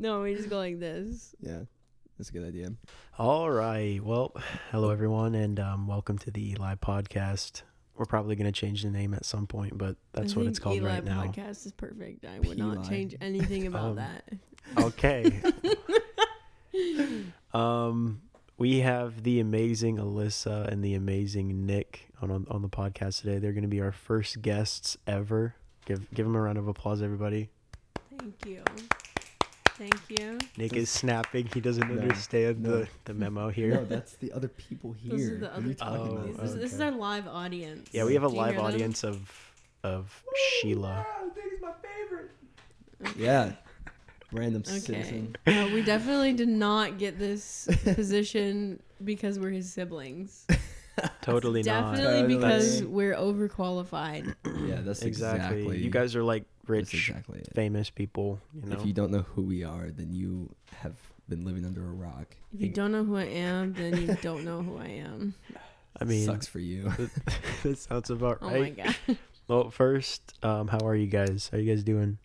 no, we just go like this. Yeah, that's a good idea. All right. Well, hello everyone, and um, welcome to the Eli podcast. We're probably going to change the name at some point, but that's I what it's called Eli right now. Podcast is perfect. I would not change anything about Um, that. Okay. um, we have the amazing Allyssa and the amazing Nic on on, on the podcast today. They're going to be our first guests ever. Give give them a round of applause, everybody. Thank you. Thank you. Nic is snapping. He doesn't No, understand no. the, the memo here. No, that's the other people here. This is the other you talking Oh, about? this, is, this is our live audience. Yeah, we have a Do live hear them? audience of of Sheila. Yeah, random Okay. citizen. Uh, we definitely did not get this position because we're his siblings. Totally not. Definitely Totally. because we're overqualified. Yeah, that's exactly. exactly. You guys are like that's rich, exactly it. famous people. You know. If you don't know who we are, then you have been living under a rock. If you don't know who I am, then you don't know who I am. I mean, sucks for you. that sounds about right. Oh right. my god. Well, first, um, how are you guys? How are you guys doing?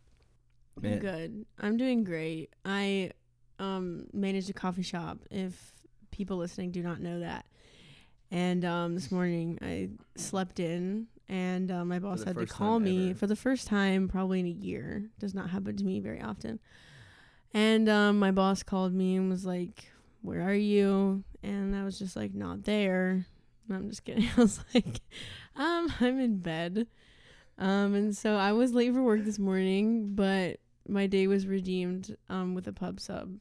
I'm Man. good. I'm doing great. I um manage a coffee shop if people listening do not know that. And um this morning I slept in and uh, my boss had to call me ever. for the first time probably in a year. Does not happen to me very often. And um my boss called me and was like, "Where are you?" And I was just like, "Not there." No, I'm just kidding. I was like, um, I'm in bed. Um, and so I was late for work this morning, but my day was redeemed um with a pub sub.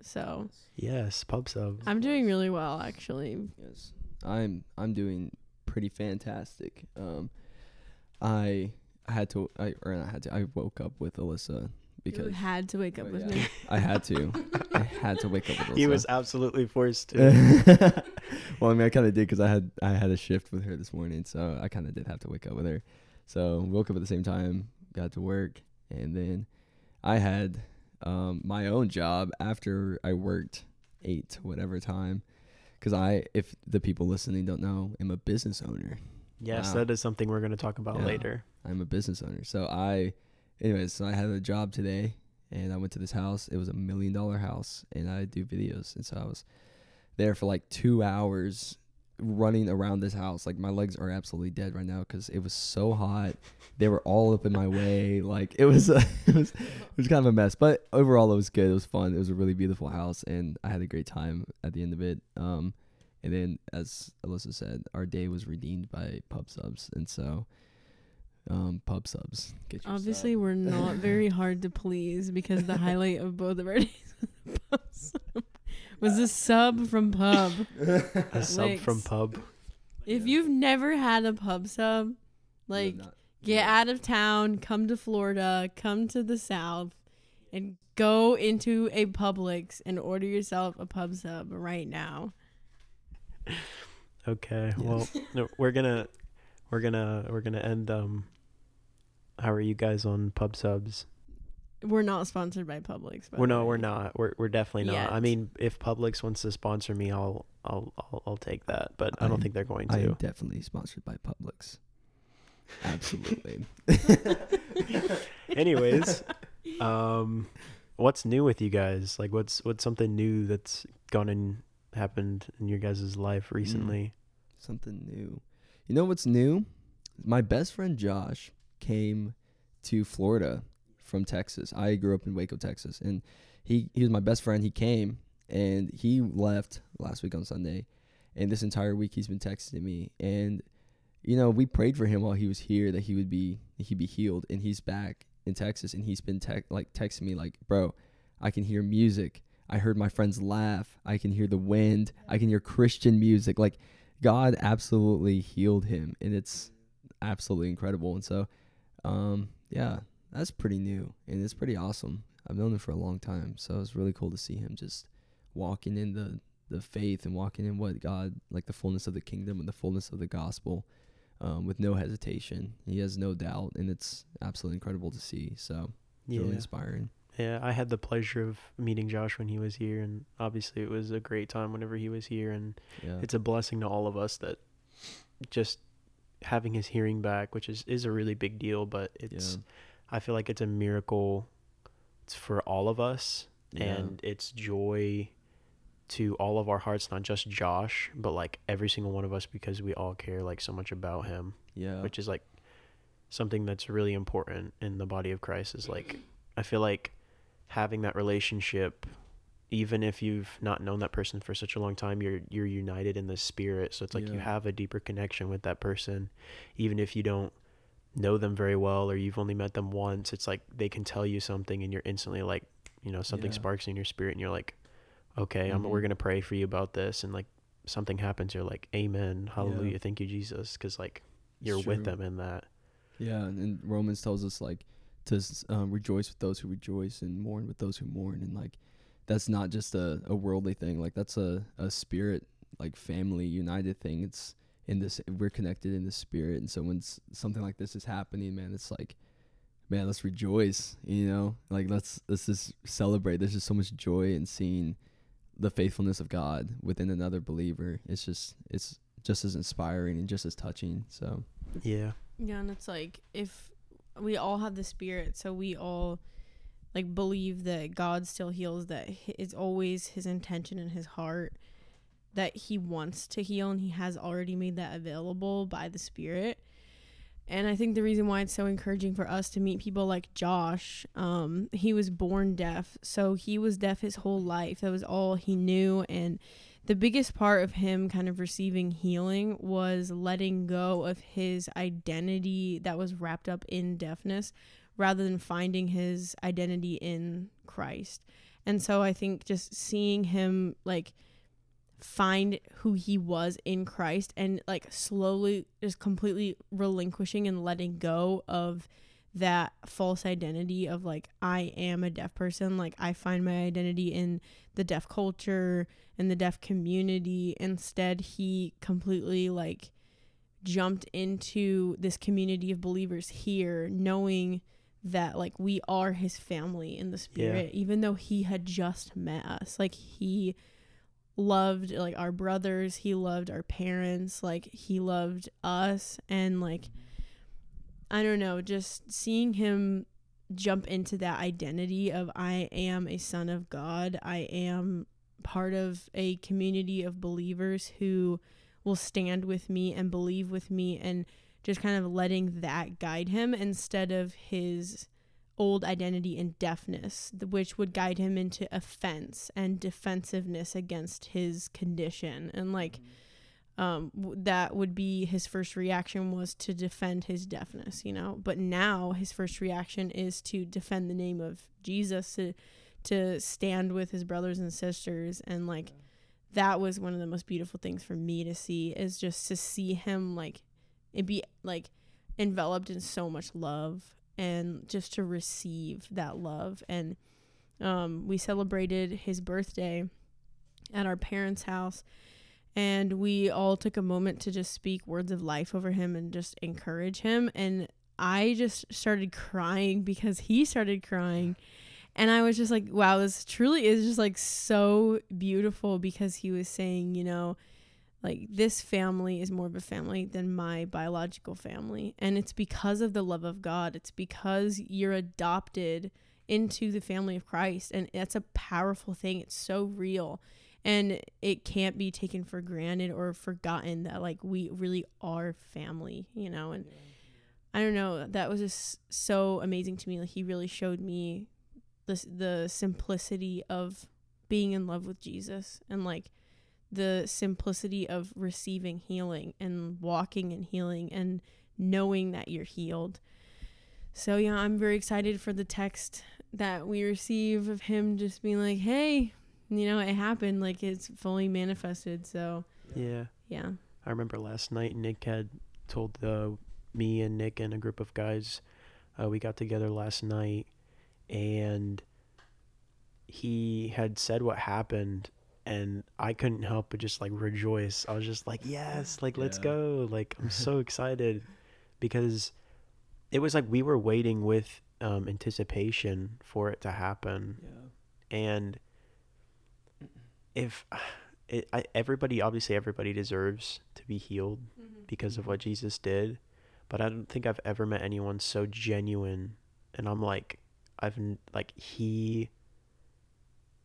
So Yes, pub sub. I'm doing really well actually. Yes, I'm. I'm doing pretty fantastic. Um, I I had to. I or not had to. I woke up with Allyssa you because had to wake up Oh, with yeah. me. I had to. I had to wake up with Allyssa. he was absolutely forced to. well, I mean, I kind of did because I had I had a shift with her this morning, so I kind of did have to wake up with her. So woke up at the same time, got to work, and then I had um, my own job after I worked eight whatever time. Because I, if the people listening don't know, am a business owner. yes, Wow. that is something we're going to talk about Yeah. later. I'm a business owner. So I, anyways, so I had a job today, and I went to this house. It was a million dollar house, and I do videos, and so I was there for like two hours running around this house. Like my legs are absolutely dead right now because it was so hot. They were all up in my way. Like it was, it was, it was kind of a mess. But overall, it was good. It was fun. It was a really beautiful house, and I had a great time at the end of it. Um, and then, as Allyssa said, our day was redeemed by pub subs, and so um, pub subs. Get Obviously sub. we're not very hard to please because the highlight of both of our days was pub sub. Was a sub from pub. A sub from pub. If you've never had a pub sub, like not- get out of town, come to Florida, come to the South, and go into a Publix and order yourself a pub sub right now. Okay. Yes. Well, no, we're gonna we're gonna we're gonna end. Um, how are you guys on pub subs? We're not sponsored by Publix. by We're no, we're not. We're we're definitely not. I mean, if Publix wants to sponsor me, I'll I'll I'll, I'll take that. But I don't think they're going I am to. definitely sponsored by Publix. Absolutely. Anyways, um, what's new with you guys? Like, what's what's something new that's gone and happened in your guys' life recently? Something new. You know what's new? My best friend Josh came to Florida from Texas. I grew up in Waco, Texas, and he he was my best friend. He came and he left last week on Sunday, and this entire week he's been texting me. And you know we prayed for him while he was here that he would be he'd be healed, and he's back in Texas, and he's been tech like texting me like, bro, I can hear music. I heard my friends laugh. I can hear the wind. I can hear Christian music. Like God absolutely healed him, and it's absolutely incredible. And so, um, yeah, that's pretty new, and it's pretty awesome. I've known him for a long time, so it was really cool to see him just walking in the the faith and walking in what God like the fullness of the kingdom and the fullness of the gospel, um, with no hesitation. He has no doubt, and it's absolutely incredible to see. So it's Yeah, really inspiring. yeah. I had the pleasure of meeting Josh when he was here, and obviously it was a great time whenever he was here, and Yeah, it's a blessing to all of us that just having his hearing back, which is is a really big deal. But it's yeah, I feel like it's a miracle. It's for all of us, Yeah. and it's joy to all of our hearts, not just Josh, but like every single one of us because we all care like so much about him, yeah, which is like something that's really important in the body of Christ is like I feel like having that relationship even if you've not known that person for such a long time you're you're united in the spirit so it's like you have a deeper connection with that person even if you don't know them very well or you've only met them once it's like they can tell you something and you're instantly like you know something Yeah. sparks in your spirit and you're like okay I'm, we're gonna pray for you about this and like something happens you're like amen hallelujah thank you jesus because like you're with them in that Yeah, and, and Romans tells us like to um, rejoice with those who rejoice and mourn with those who mourn, and like that's not just a, a worldly thing. Like that's a, a spirit like family united thing. It's in this we're connected in the spirit, and so when s- something like this is happening, man, it's like, man, let's rejoice. You know, like let's let's just celebrate. There's just so much joy in seeing the faithfulness of God within another believer. It's just it's just as inspiring and just as touching. So yeah Yeah, and it's like if we all have the spirit, so we all like believe that God still heals, that it's always his intention in his heart that he wants to heal and he has already made that available by the spirit. And I think the reason why it's so encouraging for us to meet people like Josh, um, he was born deaf. So he was deaf his whole life. That was all he knew. And the biggest part of him kind of receiving healing was letting go of his identity that was wrapped up in deafness rather than finding his identity in Christ. And so I think just seeing him like find who he was in Christ and like slowly just completely relinquishing and letting go of that false identity of like I am a deaf person. Like I find my identity in the deaf culture and the deaf community. Instead he completely like jumped into this community of believers here knowing that like we are his family in the spirit even though he had just met us. Like he loved like our brothers he loved our parents like he loved us and like i don't know just seeing him jump into that identity of i am a son of god i am part of a community of believers who will stand with me and believe with me and just kind of letting that guide him instead of his old identity and deafness, which would guide him into offense and defensiveness against his condition. And like, um, that would be his first reaction was to defend his deafness, you know. But now his first reaction is to defend the name of Jesus, to, to stand with his brothers and sisters. And like, that was one of the most beautiful things for me to see is just to see him like it be like enveloped in so much love and just to receive that love. And um, we celebrated his birthday at our parents house and we all took a moment to just speak words of life over him and just encourage him. And i just started crying because he started crying. And i was just like wow this truly is just like so beautiful because he was saying you know like this family is more of a family than my biological family. And it's because of the love of god. It's because you're adopted into the family of christ. And that's a powerful thing. It's so real. And it can't be taken for granted or forgotten that like we really are family you know? And i don't know. That was just so amazing to me. Like he really showed me the the simplicity of being in love with jesus. And like the simplicity of receiving healing and walking in healing and knowing that you're healed. So yeah, I'm very excited for the text that we receive of him just being like, "Hey, you know, it happened. Like it's fully manifested." So yeah yeah, I remember last night Nic had told uh, me and Nic and a group of guys uh, we got together last night and he had said what happened and I couldn't help but just like rejoice. I was just like, "Yes, like let's Yeah. go." Like I'm so excited because it was like we were waiting with um, anticipation for it to happen yeah, and if it, I, everybody obviously everybody deserves to be healed because of what Jesus did but I don't think I've ever met anyone so genuine and I'm like I've n- like he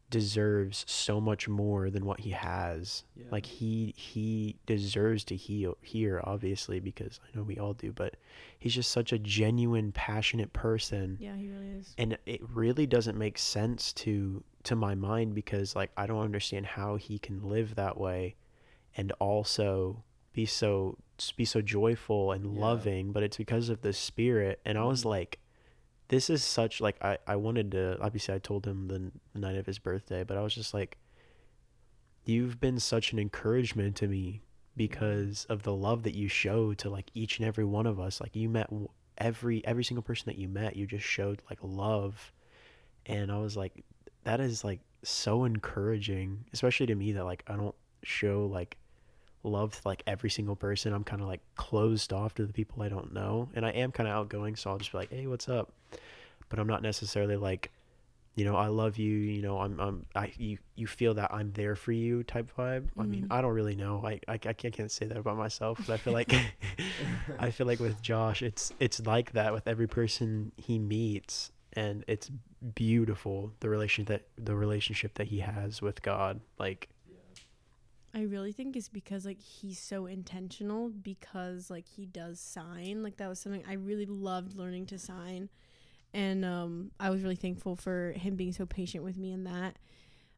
deserves so much more than what he has. Yeah. Like he he deserves to heal here, obviously, because I know we all do, but he's just such a genuine, passionate person. Yeah, he really is. And it really doesn't make sense to to my mind because like I don't understand how he can live that way and also be so be so joyful and Yeah. loving, but it's because of the spirit. And I was Mhm. like this is such like I, I wanted to obviously I told him the, night of his birthday, but I was just like you've been such an encouragement to me because of the love that you show to like each and every one of us. Like you met every every single person that you met, you just showed like love. And I was like that is like so encouraging, especially to me that like I don't show like love to like every single person. I'm kind of like closed off to the people I don't know, and I am kind of outgoing, so I'll just be like, "Hey, what's up?" But I'm not necessarily like, you know, I love you. You know, I'm, I'm, I, you, you feel that I'm there for you type vibe. I mean, Mhm. I don't really know. I, I, I can't, can't say that about myself, but I feel like, I feel like with Josh, it's, it's like that with every person he meets, and it's beautiful the relation that the relationship that he has with God. Like, I really think it's because like he's so intentional because like he does sign. Like that was something I really loved learning to sign. And um I was really thankful for him being so patient with me in that.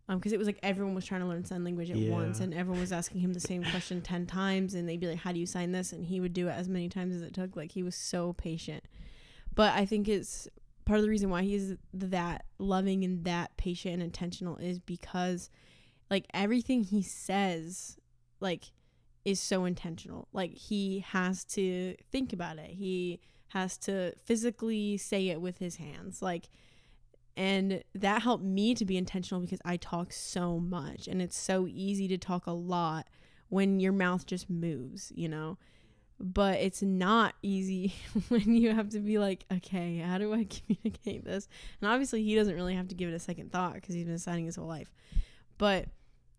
Um because it was like everyone was trying to learn sign language at once and everyone was asking him the same question 10 times and they'd be like how do you sign this and he would do it as many times as it took. Like he was so patient. But I think it's part of the reason why he's that loving and that patient and intentional is because like everything he says like is so intentional. Like he has to think about it. He has to physically say it with his hands. Like and that helped me to be intentional because i talk so much and it's so easy to talk a lot when your mouth just moves you know? But it's not easy when you have to be like okay how do i communicate this? And obviously he doesn't really have to give it a second thought because he's been signing his whole life but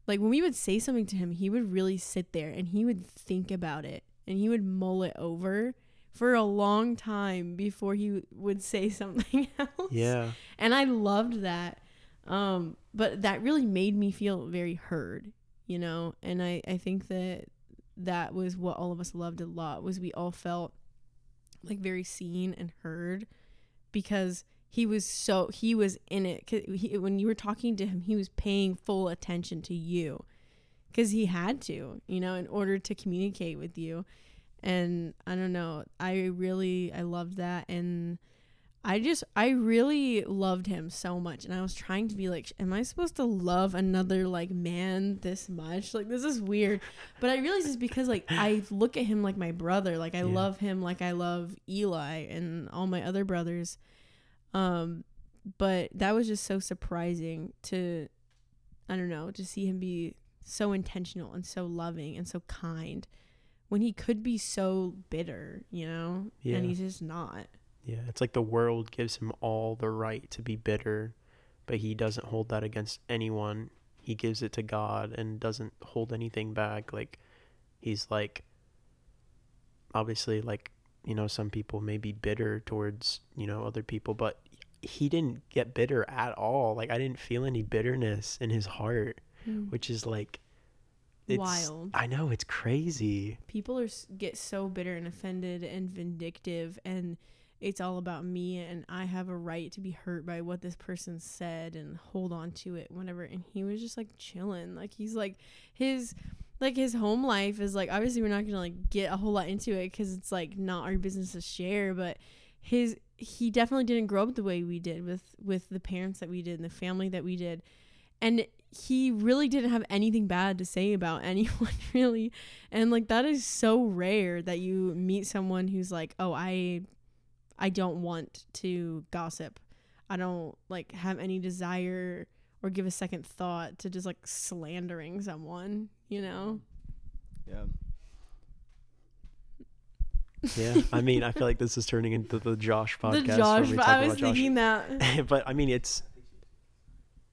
like when we would say something to him, he would really sit there and he would think about it and he would mull it over for a long time before he would say something else. yeah, And I loved that. Um, but that really made me feel very heard, you know? And I, I think that that was what all of us loved a lot was we all felt like very seen and heard because he was so he was in it 'Cause he, when you were talking to him he was paying full attention to you because he had to you know in order to communicate with you. And i don't know i really i loved that. And i just i really loved him so much. And i was trying to be like am i supposed to love another like man this much? Like this is weird. But i realized it's because like i look at him like my brother. Like i Yeah. love him like i love eli and all my other brothers um but that was just so surprising to i don't know to see him be so intentional and so loving and so kind when he could be so bitter you know Yeah. and he's just not yeah. It's like the world gives him all the right to be bitter, but he doesn't hold that against anyone. He gives it to God and doesn't hold anything back. Like he's like obviously like you know some people may be bitter towards you know other people but he didn't get bitter at all. Like i didn't feel any bitterness in his heart hmm. which is like it's, wild. I know it's crazy. People are get so bitter and offended and vindictive and it's all about me and I have a right to be hurt by what this person said and hold on to it whatever. And he was just like chilling. Like he's like his like his home life is like obviously we're not gonna like get a whole lot into it because it's like not our business to share but his he definitely didn't grow up the way we did with with the parents that we did and the family that we did. And he really didn't have anything bad to say about anyone really. And like that is so rare that you meet someone who's like oh i i don't want to gossip. I don't like have any desire or give a second thought to just like slandering someone you know Yeah. yeah i mean i feel like this is turning into the josh podcast the where josh we but talk i was about Josh. thinking that but i mean it's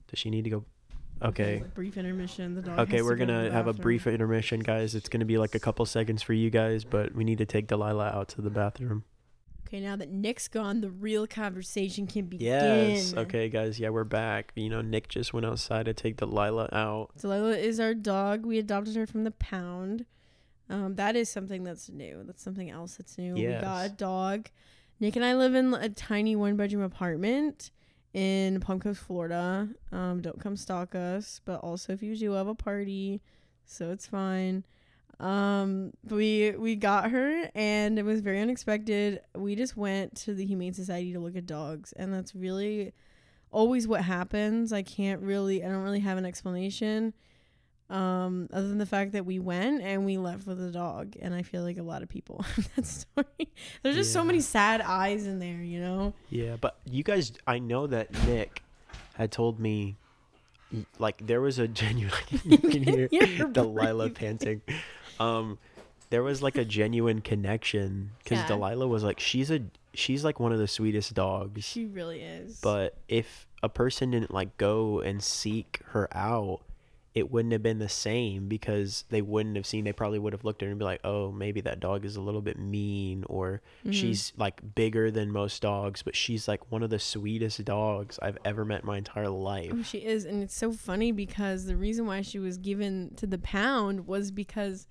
does she need to go okay brief intermission the dog Okay, we're to go to gonna the have a brief intermission, guys. It's gonna be like a couple seconds for you guys, but we need to take Delilah out to the bathroom. Okay, now that Nic's gone, the real conversation can begin. Yes. Okay, guys. Yeah, we're back. You know, Nic just went outside to take Delilah out. Delilah is our dog. We adopted her from the pound. Um, that is something that's new. That's something else that's new. We got a dog. Nic and I live in a tiny one bedroom apartment in Palm Coast, Florida. Um, don't come stalk us, but also if you do have a party, so it's fine. Um, we we got her and it was very unexpected. We just went to the Humane Society to look at dogs, and that's really always what happens. I can't really, I don't really have an explanation um other than the fact that we went and we left with a dog and i feel like a lot of people have that story there's just so many sad eyes in there you know Yeah, but you guys, I know that Nic had told me, like, there was a genuine. you can hear You're Delilah breathing. panting. Um, there was like a genuine connection because Yeah. Delilah was like, she's a, she's like one of the sweetest dogs. she really is But if a person didn't like go and seek her out, it wouldn't have been the same because they wouldn't have seen. They probably would have looked at her and be like, "Oh, maybe that dog is a little bit mean, or Mhm. she's like bigger than most dogs, but she's like one of the sweetest dogs I've ever met in my entire life." Oh, she is, and it's so funny because the reason why she was given to the pound was because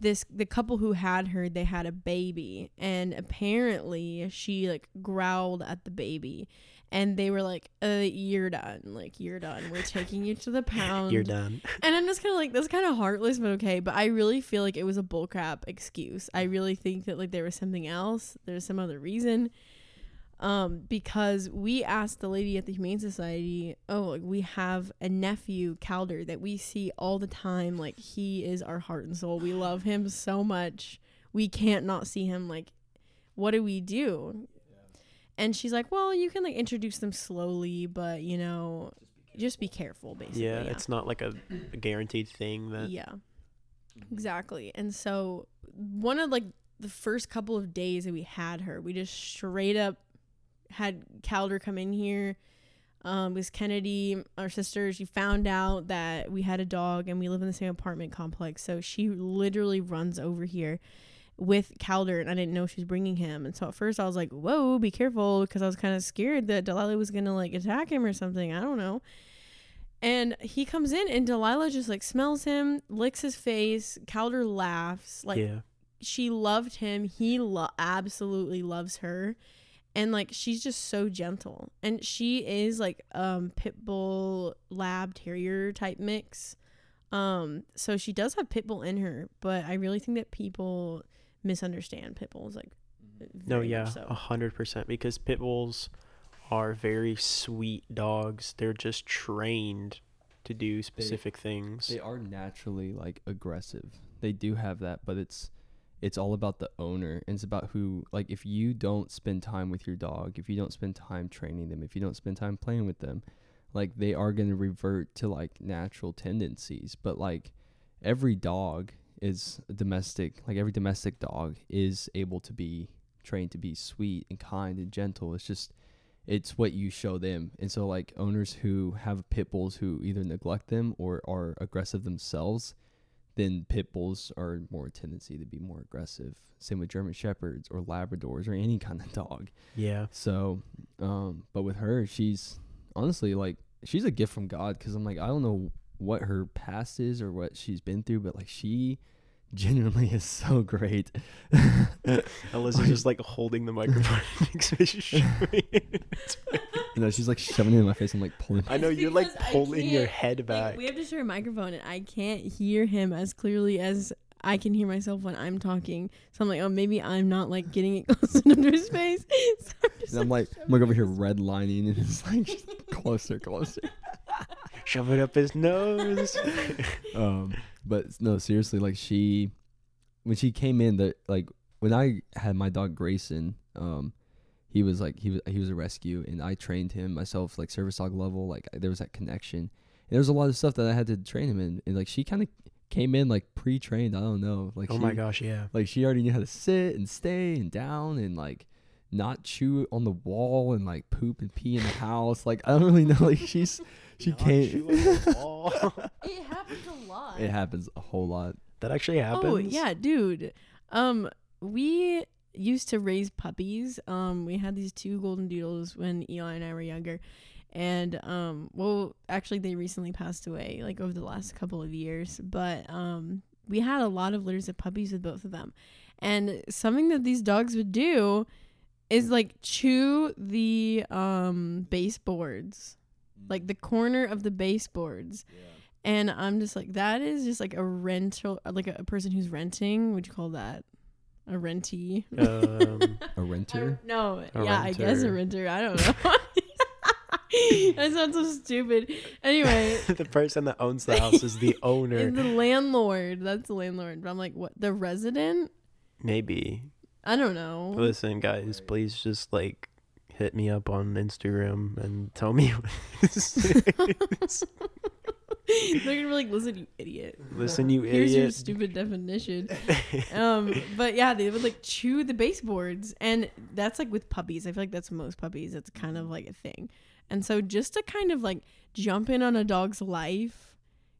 this the couple who had her they had a baby, and apparently she like growled at the baby, and they were like, "Uh, you're done. Like you're done. We're taking you to the pound. You're done. And I'm just kind of like, that's kind of heartless, but okay. But I really feel like it was a bullcrap excuse. I really think that like there was something else. There's some other reason. Um, because we asked the lady at the Humane Society, oh, like we have a nephew, Calder, that we see all the time. Like he is our heart and soul. We love him so much. We can't not see him. Like, what do we do? And she's like, well, you can like introduce them slowly, but you know, just be careful, basically. Yeah, it's not like a, a guaranteed thing that. Yeah. Exactly. And so one of like the first couple of days that we had her, we just straight up had Calder come in here. Um, because Kennedy, our sister, she found out that we had a dog and we live in the same apartment complex. So she literally runs over here with Calder, and I didn't know she was bringing him. And so at first I was like, "Whoa, be careful," because I was kind of scared that Delilah was gonna like attack him or something. I don't know. And he comes in, and Delilah just like smells him, licks his face. Calder laughs, like yeah. she loved him. He lo- absolutely loves her. And like she's just so gentle. And she is like um pit bull lab terrier type mix. Um so she does have pit bull in her, but I really think that people misunderstand pit bulls like No, very yeah, a hundred percent. Because pit bulls are very sweet dogs. They're just trained to do specific things. They are naturally like aggressive. They do have that, but it's it's all about the owner. And it's about who like if you don't spend time with your dog, if you don't spend time training them, if you don't spend time playing with them, like they are going to revert to like natural tendencies. But like every dog is domestic, like every domestic dog is able to be trained to be sweet and kind and gentle. It's just it's what you show them. And so like owners who have pit bulls who either neglect them or are aggressive themselves, then pit bulls are more tendency to be more aggressive. Same with German shepherds or labradors or any kind of dog. yeah. So, um, but with her, she's honestly like she's a gift from God because I'm like I don't know what her past is or what she's been through, but like she genuinely is so great. Allyssa's just like holding the microphone. Nic's face. You know, she's like shoving it in my face. I'm like pulling. I know you're like because I pulling your can't- head Like, back. we have to share a microphone, and I can't hear him as clearly as I can hear myself when I'm talking. So I'm like, oh, maybe I'm not like getting it close enough to his face. So I'm, just, And I'm like, I'm like over here redlining, and it's like just closer, closer. Shove it up his nose. um but no seriously like she when she came in the like when i had my dog grayson um he was like he was he was a rescue and i trained him myself like service dog level like there was that connection and there was a lot of stuff that i had to train him in and like she kind of came in like pre-trained i don't know like oh she, my gosh, yeah. like she already knew how to sit and stay and down and like not chew on the wall and like poop and pee in the house like i don't really know like she's she Not came chew on the wall. it happens a lot. it happens a whole lot that actually happens. Oh yeah, dude. Um, we used to raise puppies. Um, we had these two golden doodles when Eli and I were younger, and um, well, actually, they recently passed away, like over the last couple of years. But um, we had a lot of litters of puppies with both of them, and something that these dogs would do is like chew the um baseboards, like the corner of the baseboards. And I'm just like, that is just like a rental, like a, a person who's renting. Would you call that a rentee? Um, A renter? no, A yeah, I guess a renter. renter. I don't know. that sounds so stupid. Anyway, the person that owns the house is the owner. it's the landlord. That's the landlord. But I'm like, what? The resident? Maybe. I don't know. Listen, guys, please just like hit me up on Instagram and tell me. what is. They're gonna be like, listen, you idiot. Listen, you idiot. Here's your stupid definition. um, but yeah, they would like chew the baseboards, and that's like with puppies. I feel like that's most puppies. It's kind of like a thing. And so just to kind of like jump in on a dog's life,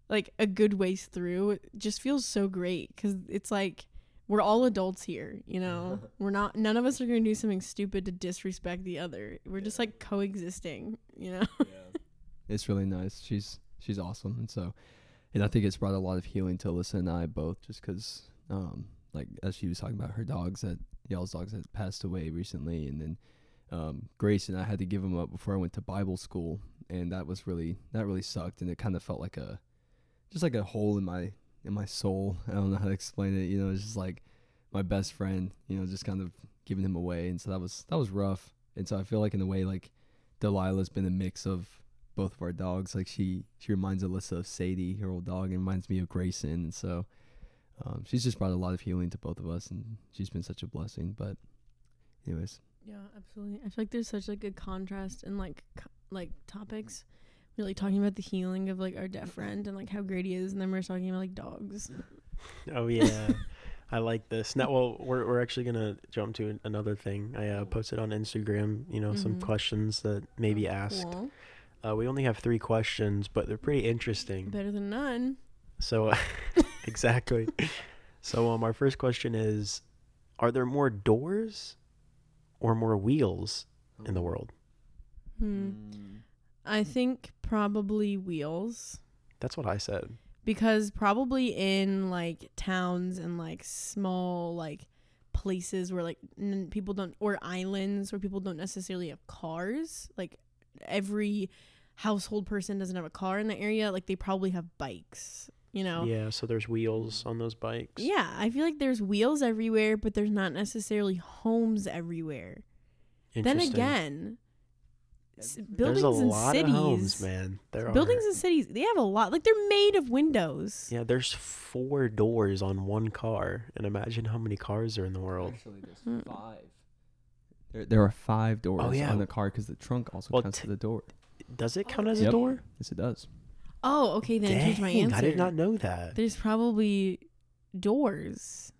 like a good ways through, it just feels so great because it's like we're all adults here. You know, we're not. None of us are gonna do something stupid to disrespect the other. We're just like coexisting. You know. yeah. It's really nice. She's she's awesome, and so, and I think it's brought a lot of healing to Allyssa and I both, just because, um, like as she was talking about her dogs that y'all's dogs that passed away recently, and then, um, Grace and I had to give them up before I went to Bible school, and that was really that really sucked, and it kind of felt like a, just like a hole in my in my soul. I don't know how to explain it. You know, it's just like my best friend. You know, just kind of giving him away, and so that was that was rough. And so I feel like in a way, like Delilah's been a mix of both of our dogs. Like she she reminds Allyssa of Sadie, her old dog, and reminds me of Grayson. And so um, she's just brought a lot of healing to both of us, and she's been such a blessing. But anyways, Yeah, absolutely. I feel like there's such like a contrast in like co- like topics. We're like talking about the healing of like our deaf friend and like how great he is, and then we're talking about like dogs. Oh yeah, I like this. Now, well, we're we're actually gonna jump to another thing. I uh, posted on Instagram. You know, some Mhm. questions that may be asked. Cool. Uh, we only have three questions, but they're pretty interesting. Better than none. So, exactly. So, um, our first question is: Are there more doors or more wheels in the world? Hmm. I think probably wheels That's what I said. because probably in like towns and like small like places where like n- people don't or islands where people don't necessarily have cars like every household person doesn't have a car in the area like they probably have bikes you know Yeah. So there's wheels on those bikes. yeah i feel like there's wheels everywhere but there's not necessarily homes everywhere then again buildings a and lot cities of homes, man. There buildings are. and cities they have a lot like they're made of windows Yeah, there's four doors on one car, and imagine how many cars are in the world. Actually, there's Hmm. five. There, there are five doors Oh, yeah. on the car because the trunk also Well, counts t- to the door. Does it count as a Yep. door? Yes, it does. oh okay then change my answer I did not know that. There's probably doors.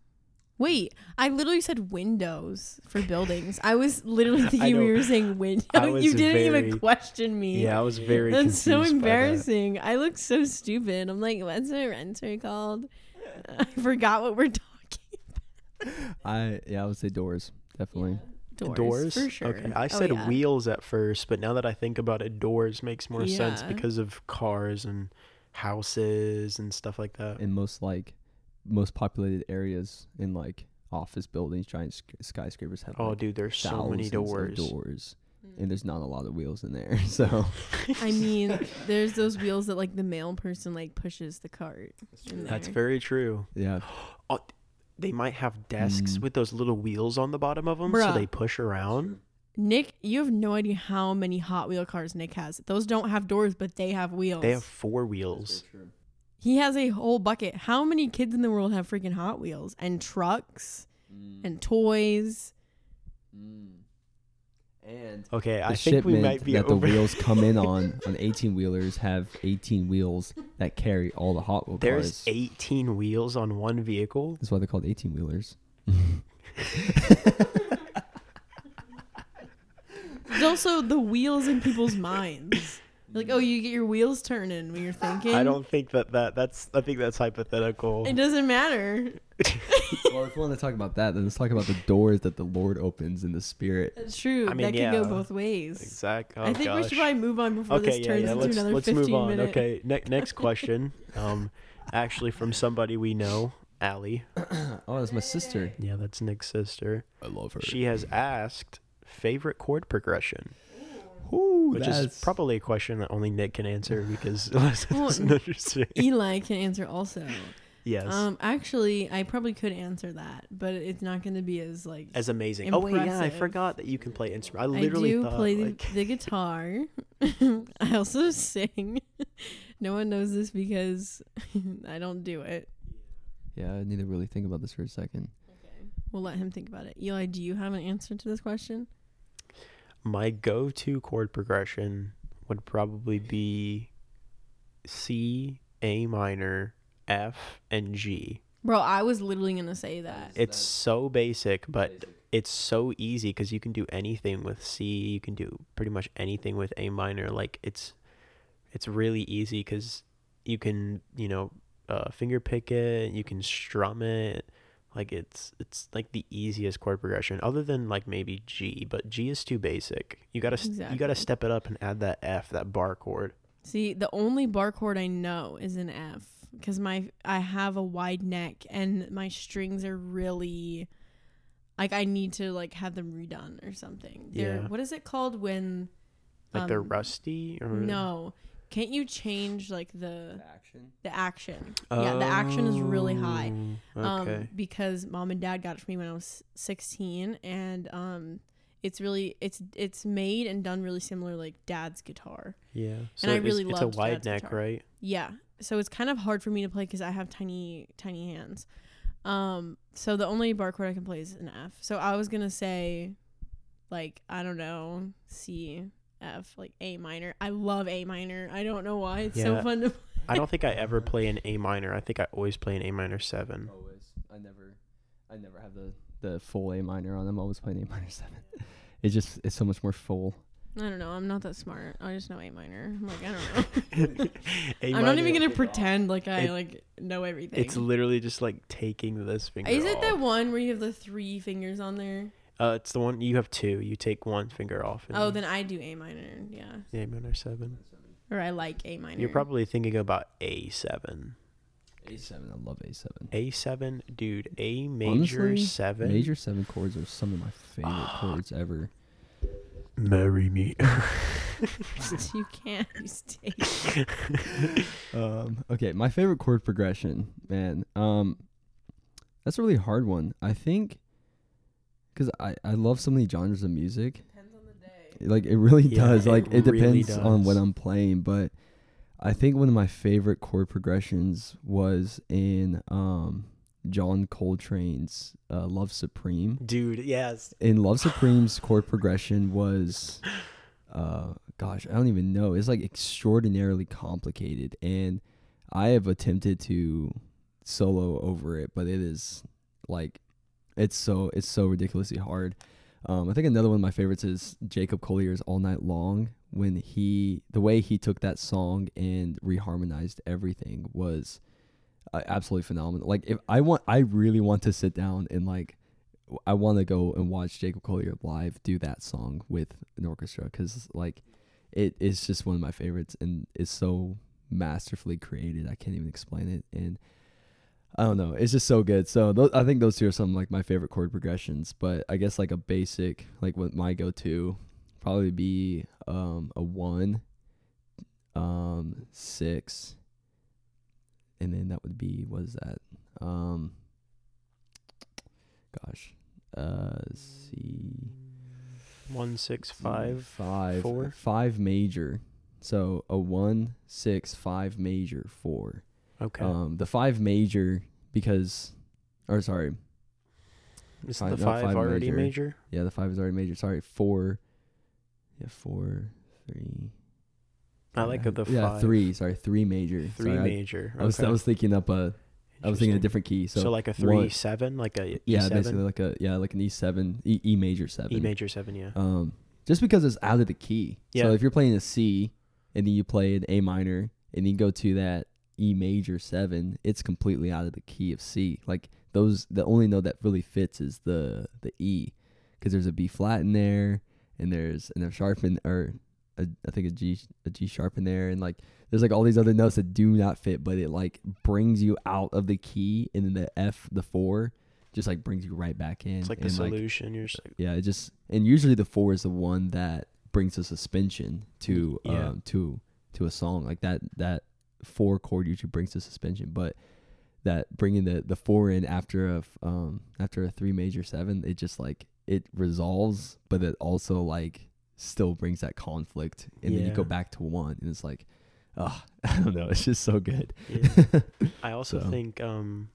Wait, I literally said windows for buildings. I was literally thinking we were saying window. You didn't very- even question me. Yeah, I was very That's so confused by that. embarrassing. I look so stupid. I'm like, what's a renter called? I forgot what we're talking. About. I yeah, I would say doors definitely. Doors, for sure. Okay, I Oh, said yeah. wheels at first, but now that I think about it, doors makes more sense because of cars and houses and stuff like that. And most like most populated areas in like office buildings, giant sk- skyscrapers have Oh, like, dude, there's so many thousands doors. doors, and there's not a lot of wheels in there. So I mean, there's those wheels that like the mail person like pushes the cart. in That's very true. yeah, Oh, they might have desks Mm. with those little wheels on the bottom of them, so they push around. Nic, you have no idea how many Hot Wheel cars Nic has. Those don't have doors, but they have wheels. They have four wheels. He has a whole bucket. How many kids in the world have freaking Hot Wheels and trucks mm. and toys? Mm. And Okay, the I think we might be that over. the wheels come in on on 18 wheelers have 18 wheels that carry all the Hot Wheels. There's cars. 18 wheels on one vehicle. That's why they're called 18 wheelers. There's also the wheels in people's minds. Like, oh, you get your wheels turning when you're thinking. I don't think that, that that's I think that's hypothetical. It doesn't matter. well, if we want to talk about that, then let's talk about the doors that the Lord opens in the Spirit. That's true. I mean, that can go yeah. both ways. Exactly. Oh, I think we should probably move on before okay, this yeah, turns yeah. into Let's another let's 15 move on. minute. Okay, ne- next question. Um, actually from somebody we know, Allie. oh, that's my sister. Yeah, that's Nic's sister. I love her. She has asked favorite chord progression, Ooh, which is probably a question that only Nic can answer because Allyssa Well, doesn't understand. Eli can answer also. Yes. Um, actually, I probably could answer that, but it's not going to be as like. as amazing. Oh wait, yeah, I forgot that you can play instrument. I I literally do thought play the, like, the guitar. I also sing. no one knows this because I don't do it. Yeah, I need to really think about this for a second. Okay, We'll let him think about it. Eli, do you have an answer to this question? My go-to chord progression would probably be C, A minor, F, and G. Bro, I was literally going to say that. It's so basic, but it's so easy because you can do anything with C. You can do pretty much anything with A minor. Like it's, it's really easy because you can you know uh, finger pick it. You can strum it. Like it's it's like the easiest chord progression, other than like maybe G. But G is too basic. You gotta st- you gotta step it up and add that F, that bar chord. See, the only bar chord I know is an F because my I have a wide neck and my strings are really like I need to like have them redone or something. They're Yeah. what is it called when Like they're Um, rusty or no. Can't you change like the Action. the action? yeah, the action is really high. Oh, Um Okay. because mom and dad got it for me when I was 16 and um it's really it's it's made and done really similar like dad's guitar. yeah. So I it's, really it's a wide Dad's neck, guitar. right? Yeah. So it's kind of hard for me to play because I have tiny, tiny hands. Um, so the only bar chord I can play is an F. So I was gonna say, like, I don't know, C, F, like A minor. I love A minor. I don't know why. It's so Yeah. fun to I don't think I ever play an A minor. I think I always play an A minor seven. Always. I never, I never have the the full A minor on. I'm always playing A minor seven. It's just it's so much more full. I don't know. I'm not that smart. I just know A minor. I'm like, I don't know. A I'm not even gonna pretend like I It- like know everything. It's literally just like taking this finger. is it the off. one where you have the three fingers on there? Uh, it's the one you have two. You take one finger off. And Oh, then I do A minor. Yeah. A minor seven. Or I like A minor. You're probably thinking about A seven. A seven. I love A seven. A seven, dude. A major Honestly, seven. Major seven chords are some of my favorite chords ever. Marry me. you can't. You stay. Um, okay, my favorite chord progression, man. Um, that's a really hard one. I think because I I love so many genres of music. Depends on the day. Like it really Yeah, does. it Like it really depends on what. I'm playing, but I think one of my favorite chord progressions was in um John Coltrane's uh, "Love Supreme." dude, yes. In "Love Supreme's" chord progression was, uh, gosh, I don't even know. It's like extraordinarily complicated, and I have attempted to solo over it, but it is like it's so it's so ridiculously hard. Um, I think another one of my favorites is Jacob Collier's "All Night Long." When he, the way he took that song and reharmonized everything was uh, absolutely phenomenal. Like, if I want, I really want to sit down and like, I want to go and watch Jacob Collier live do that song with an orchestra because like, it is just one of my favorites and it's so masterfully created. I can't even explain it and. I don't know. It's just so good. So those, I think those two are some like my favorite chord progressions. But I guess like a basic, like what my go-to, probably be um a one, um six, and then that would be what is that? Um, gosh, uh, C One six five. five four? major. So a one six five major four. Okay. Um, the five major because, or sorry, is five- the no, five, five already major. major? yeah, the five is already major. Sorry, four. Yeah, four, three. I like yeah, the yeah five. three. Sorry, three major. Three Sorry, I- major. I, was I was thinking up a I was thinking a different key. So, So, like a three one- seven, like a yeah, seven, basically like a yeah like an E seven E, e major seven. E major seven, yeah. Um, just because it's out of the key. Yeah. So if you're playing a C, and then you play an A minor, and then you go to that E major seven, it's completely out of the key of C. Like those, the only note that really fits is the the E, because there's a B flat in there, and there's and a sharp in or a, I think a G a G sharp in there, and like there's like all these other notes that do not fit, but it like brings you out of the key, and then the F the four just like brings you right back in. It's like the solution. You're just like, yeah, it just and usually the four is the one that brings a suspension to Yeah. um to to a song like that that four chord usually brings to suspension, but that bringing the the four in after a f- um after a three major seven, it just like it resolves, but it also like still brings that conflict, and then you go back to one, and it's like, oh, I don't know, it's just so good. Yeah. I also So. think um,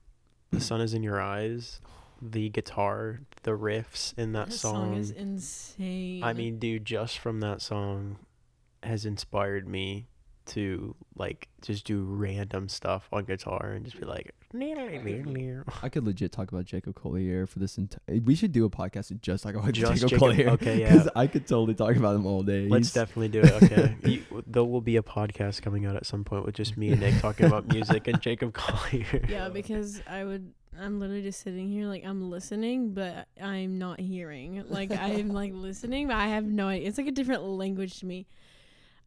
the sun is in your eyes. The guitar, the riffs in that, That song. song is insane. I mean, dude, just from that song has inspired me to like just do random stuff on guitar and just be like, I could legit talk about Jacob Collier for this entire. We should do a podcast just talk about Just Jacob, Jacob- Collier. okay, yeah. Because I could totally talk about him all day. let's He's- definitely do it. Okay, you, there will be a podcast coming out at some point with just me and Nic talking about music and Jacob Collier. yeah, because I would. I'm literally just sitting here like I'm listening, but I'm not hearing. Like I'm like listening, but I have no idea. It's like a different language to me.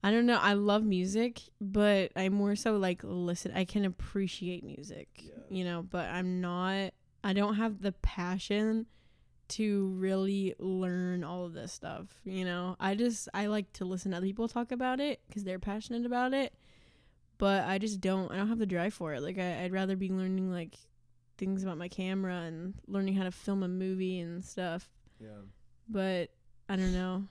I don't know. I love music, but I more so like listen. I can appreciate music, you know, but I'm not. I don't have the passion to really learn all of this stuff. You know, I just I like to listen to other people talk about it because they're passionate about it. But I just don't. I don't have the drive for it. Like I, I'd rather be learning like things about my camera and learning how to film a movie and stuff. Yeah. But I don't know.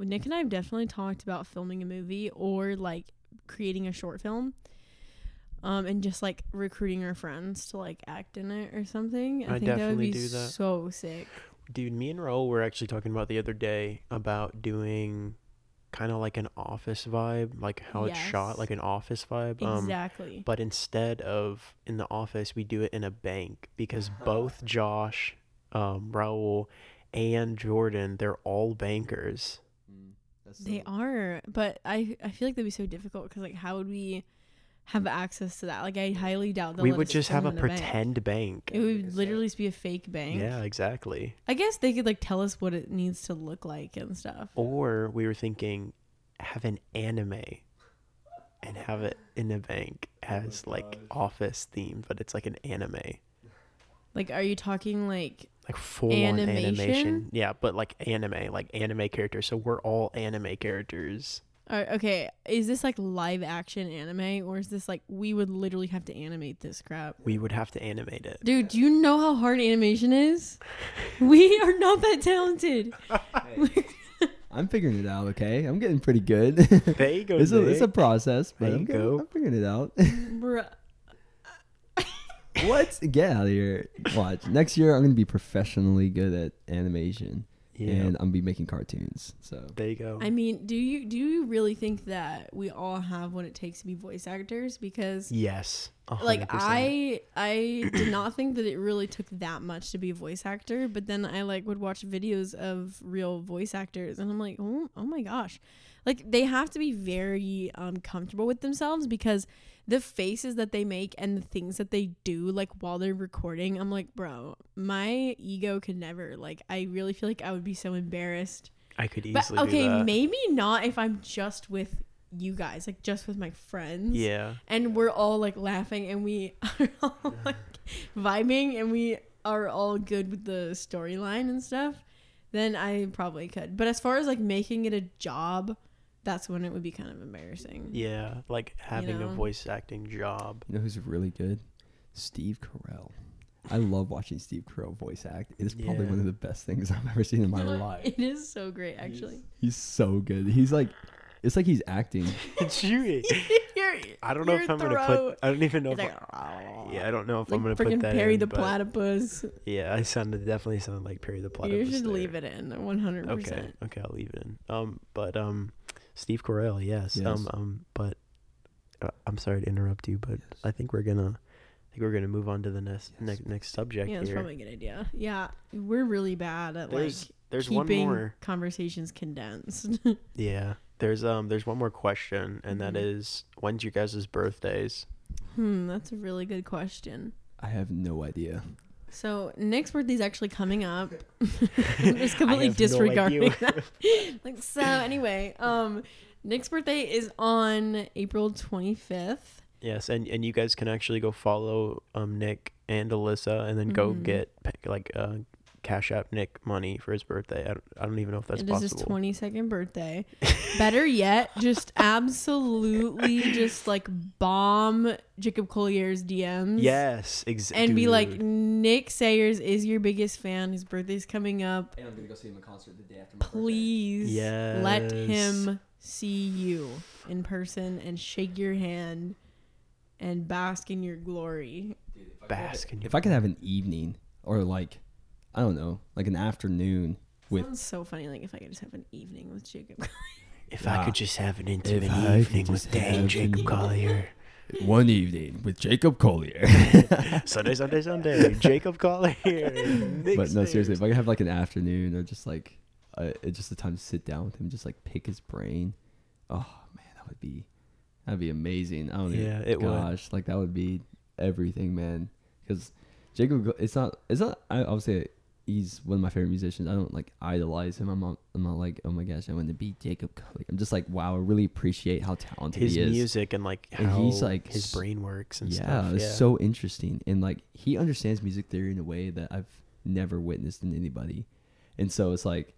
Well, Nic and I have definitely talked about filming a movie or like creating a short film. Um, and just like recruiting our friends to like act in it or something. I, I think that would definitely be do that. so sick. Dude, me and Raul were actually talking about the other day about doing kind of like an office vibe, like how it's shot, like an office vibe. Um, Exactly. but instead of in the office, we do it in a bank because both Josh, um, Raul, and Jordan, they're all bankers. They are, but I I feel like that'd be so difficult because like how would we have access to that? Like I highly doubt they'll we would just have a film in bank. pretend bank. It would literally just be a fake bank. Yeah, exactly. I guess they could like tell us what it needs to look like and stuff. Or we were thinking have an anime and have it in a bank oh as like office theme, but it's like an anime. Like, are you talking like Like full on Animation? animation. Yeah, but like anime, like anime characters. So we're all anime characters. Are, okay, is this like live action anime or is this like we would literally have to animate this crap? We would have to animate it. Dude, do you know how hard animation is? we are not that talented. I'm figuring it out. Okay, I'm getting pretty good. There you go. it's a it's a process, but There I'm, you getting- go. I'm figuring it out. Bruh. What? Get out of here! Watch next year. I'm gonna be professionally good at animation, yeah. and I'm gonna be making cartoons. So there you go. I mean, do you do you really think that we all have what it takes to be voice actors? Because yes. like hundred percent. I I did not think that it really took that much to be a voice actor, but then I like would watch videos of real voice actors and I'm like, "Oh, oh my gosh." Like they have to be very um comfortable with themselves because the faces that they make and the things that they do like while they're recording, I'm like, "Bro, my ego could never like I really feel like I would be so embarrassed." I could But easily okay, do that. maybe not if I'm just with you guys, like just with my friends yeah. and we're all like laughing and we are all like vibing and we are all good with the storyline and stuff, then I probably could. But as far as like making it a job, that's when it would be kind of embarrassing. Yeah. Like having know? a voice acting job. you know who's really good? Steve Carell. I love watching Steve Carell voice act. It is probably Yeah. one of the best things I've ever seen in my life. It is so great, actually. He's so good. He's like, it's like he's acting. Shoot. Your- I don't know if I'm gonna put. I don't even know. If like, I, yeah, I don't know if like I'm gonna put freaking that Perry in, the platypus. Yeah, I sounded definitely sounded like Perry the Platypus. You should there. leave it in, 100%. Okay, okay, I'll leave it in. Um, but um, Steve Carell, yes. Yes. Um, um, but uh, I'm sorry to interrupt you, but I think we're gonna, I think we're gonna move on to the next Yes. next next subject Yeah, that's here. probably a good idea. Yeah, we're really bad at There's- like There's one keeping more. conversations condensed. Yeah. There's um there's one more question and that Mhm. is when's your guys' birthdays? hmm, that's a really good question. I have no idea. So Nic's birthday is actually coming up. I'm just completely have no disregarding that. like so anyway, um Nic's birthday is on April 25th. Yes, and and you guys can actually go follow um Nic and Allyssa and then go Mhm. get like uh cash app Nic money for his birthday. I don't, I don't even know if that's possible. It is his 22nd birthday. Better yet, just absolutely just like bomb Jacob Collier's DMs. yes, exactly. And be like, Nic Sayers is your biggest fan. His birthday's coming up. And I'm gonna go see him in concert the day after my Please let Yes. him see you in person and shake your hand and bask in your glory. bask in If I could have an evening or like, I don't know, like an afternoon with Sounds so funny. Like if I could just have an evening with Jacob. If Nah. I could just have an I intimate could evening just with Dane have Jacob an- Collier. one evening with Jacob Collier. Sunday, Sunday, Sunday. Jacob Collier. But no, seriously, if I could have like an afternoon or just like, uh, just a time to sit down with him, just like pick his brain. Oh man, that would be, that'd be amazing. I don't Yeah, even, it would. gosh, like that would be everything, man. Because Jacob, Go- it's not, it's not. I obviously he's one of my favorite musicians. I don't like idolize him. I'm not, I'm not like, oh my gosh, I want to be Jacob Collier. I'm just like, wow, I really appreciate how talented his he is. music and like And how he's, like, his brain works and yeah, stuff. it's yeah, so interesting, and like he understands music theory in a way that I've never witnessed in anybody, and so it's like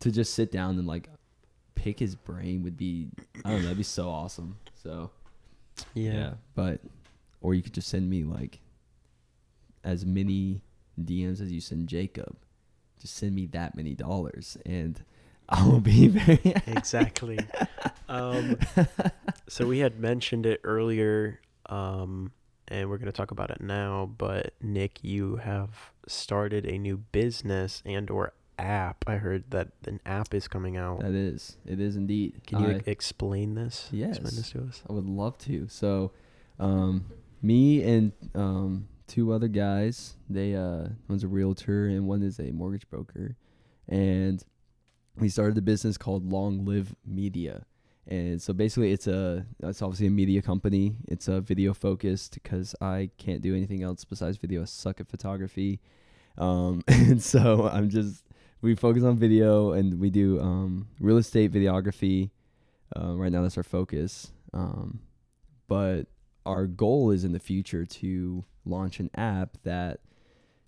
to just sit down and like pick his brain would be I don't know, that'd be so awesome. So yeah. but or you could just send me like as many DMs as you send Jacob, just send me that many dollars, and I will be very exactly. Um, so we had mentioned it earlier, um, and we're going to talk about it now. But Nic, you have started a new business and/or app. I heard that an app is coming out. That is, it is indeed. Can you I- explain this? Yes. Explain this to us. I would love to. So, um, me and um, two other guys. They uh, one's a realtor and one is a mortgage broker, and we started a business called Long Live Media. And so basically, it's a it's obviously a media company. It's a video focused because I can't do anything else besides video. I suck at photography, um, and so I'm just we focus on video and we do um, real estate videography. Uh, right now, that's our focus. Um, but our goal is in the future to launch an app that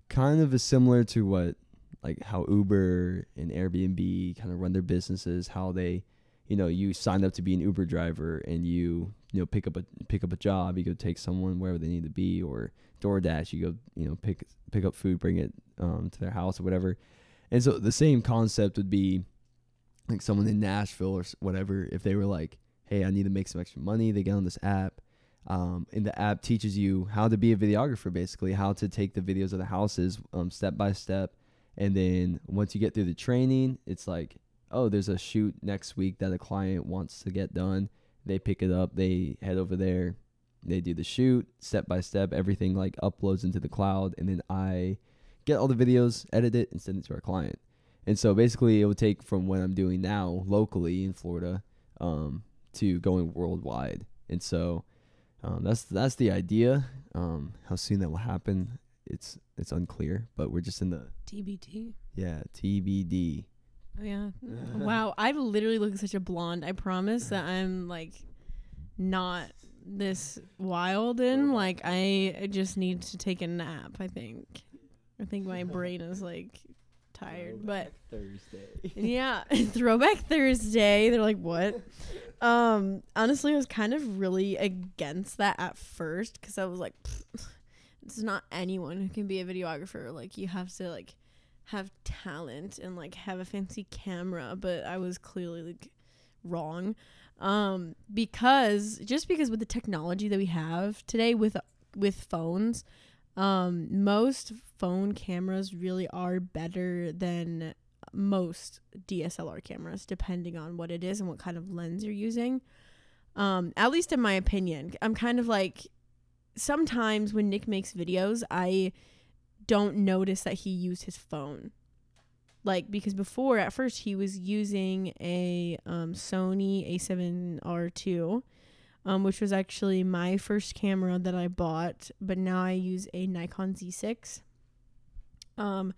kind of is similar to what like how Uber and Airbnb kind of run their businesses, how they you know, you sign up to be an Uber driver and you, you know, pick up a pick up a job, you go take someone wherever they need to be or DoorDash, you go, you know, pick pick up food, bring it um, to their house or whatever. And so the same concept would be like someone in Nashville or whatever if they were like, "Hey, I need to make some extra money." They get on this app. Um, and the app teaches you how to be a videographer, basically, how to take the videos of the houses um, step by step. And then once you get through the training, it's like, oh, there's a shoot next week that a client wants to get done. They pick it up, they head over there, they do the shoot step by step. Everything like uploads into the cloud, and then I get all the videos, edit it, and send it to our client. And so basically, it would take from what I'm doing now locally in Florida um, to going worldwide. And so um, that's that's the idea. Um, how soon that will happen, it's it's unclear. But we're just in the TBT. yeah TBD. Oh yeah. wow, I've literally looked such a blonde. I promise that I'm like not this wild and like I just need to take a nap, I think. I think my brain is like tired, but Thursday. yeah, throwback Thursday. They're like, "What?" Um, honestly, I was kind of really against that at first because I was like, "It's not anyone who can be a videographer. Like, you have to like have talent and like have a fancy camera." But I was clearly like wrong, um, because just because with the technology that we have today with with phones, um, most phone cameras really are better than most DSLR cameras, depending on what it is and what kind of lens you're using. Um, at least in my opinion, I'm kind of like sometimes when Nic makes videos, I don't notice that he used his phone. like because before at first he was using a um, Sony A7R2 um, which was actually my first camera that I bought but now I use a Nikon Z6 um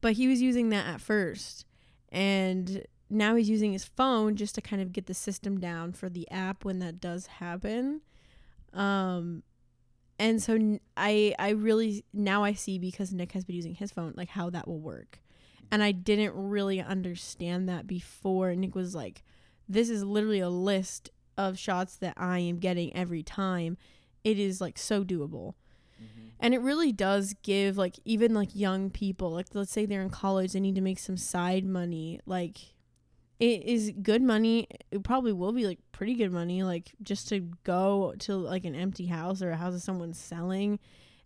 but he was using that at first and now he's using his phone just to kind of get the system down for the app when that does happen um and so I I really now I see because Nic has been using his phone like how that will work. And I didn't really understand that before. Nic was like, "This is literally a list of shots that I am getting every time." It is like so doable. Mm-hmm. And it really does give like even like young people, like let's say they're in college, they need to make some side money. Like it is good money. It probably will be like pretty good money, like just to go to like an empty house or a house that someone's selling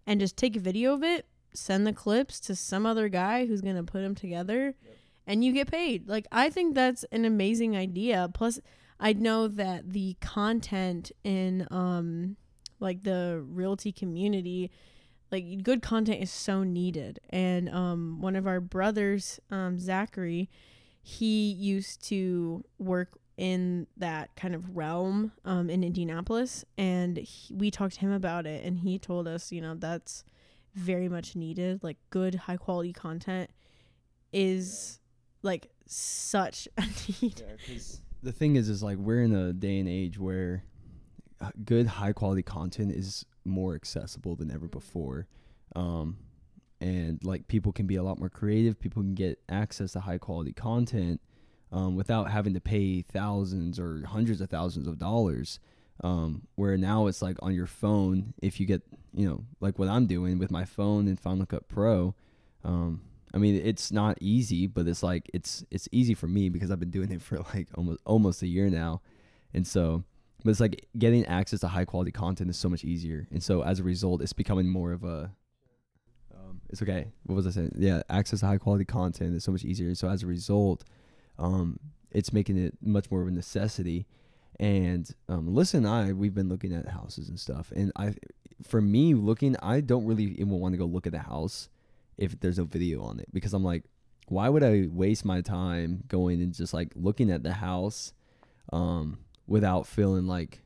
and just take a video of it, send the clips to some other guy who's going to put them together and you get paid. Like I think that's an amazing idea. Plus I know that the content in um like the realty community like good content is so needed and um one of our brothers um Zachary he used to work in that kind of realm um, in Indianapolis, and he, we talked to him about it, and he told us, you know, that's very much needed. Like good, high quality content is like such a need. The thing is, is like we're in a day and age where uh, good, high quality content is more accessible than ever before. Um, and like people can be a lot more creative. People can get access to high quality content um, without having to pay thousands or hundreds of thousands of dollars. Um, where now it's like on your phone, if you get, you know, like what I'm doing with my phone and Final Cut Pro. Um, I mean, it's not easy, but it's like it's it's easy for me because I've been doing it for like almost almost a year now, and so. But it's like getting access to high quality content is so much easier, and so as a result, it's becoming more of a um, it's okay. What was I saying? Yeah, access to high quality content is so much easier. and So as a result, um, it's making it much more of a necessity. And um, and I, we've been looking at houses and stuff. And I, for me, looking, I don't really even want to go look at the house if there's no video on it because I'm like, why would I waste my time going and just like looking at the house, um, without feeling like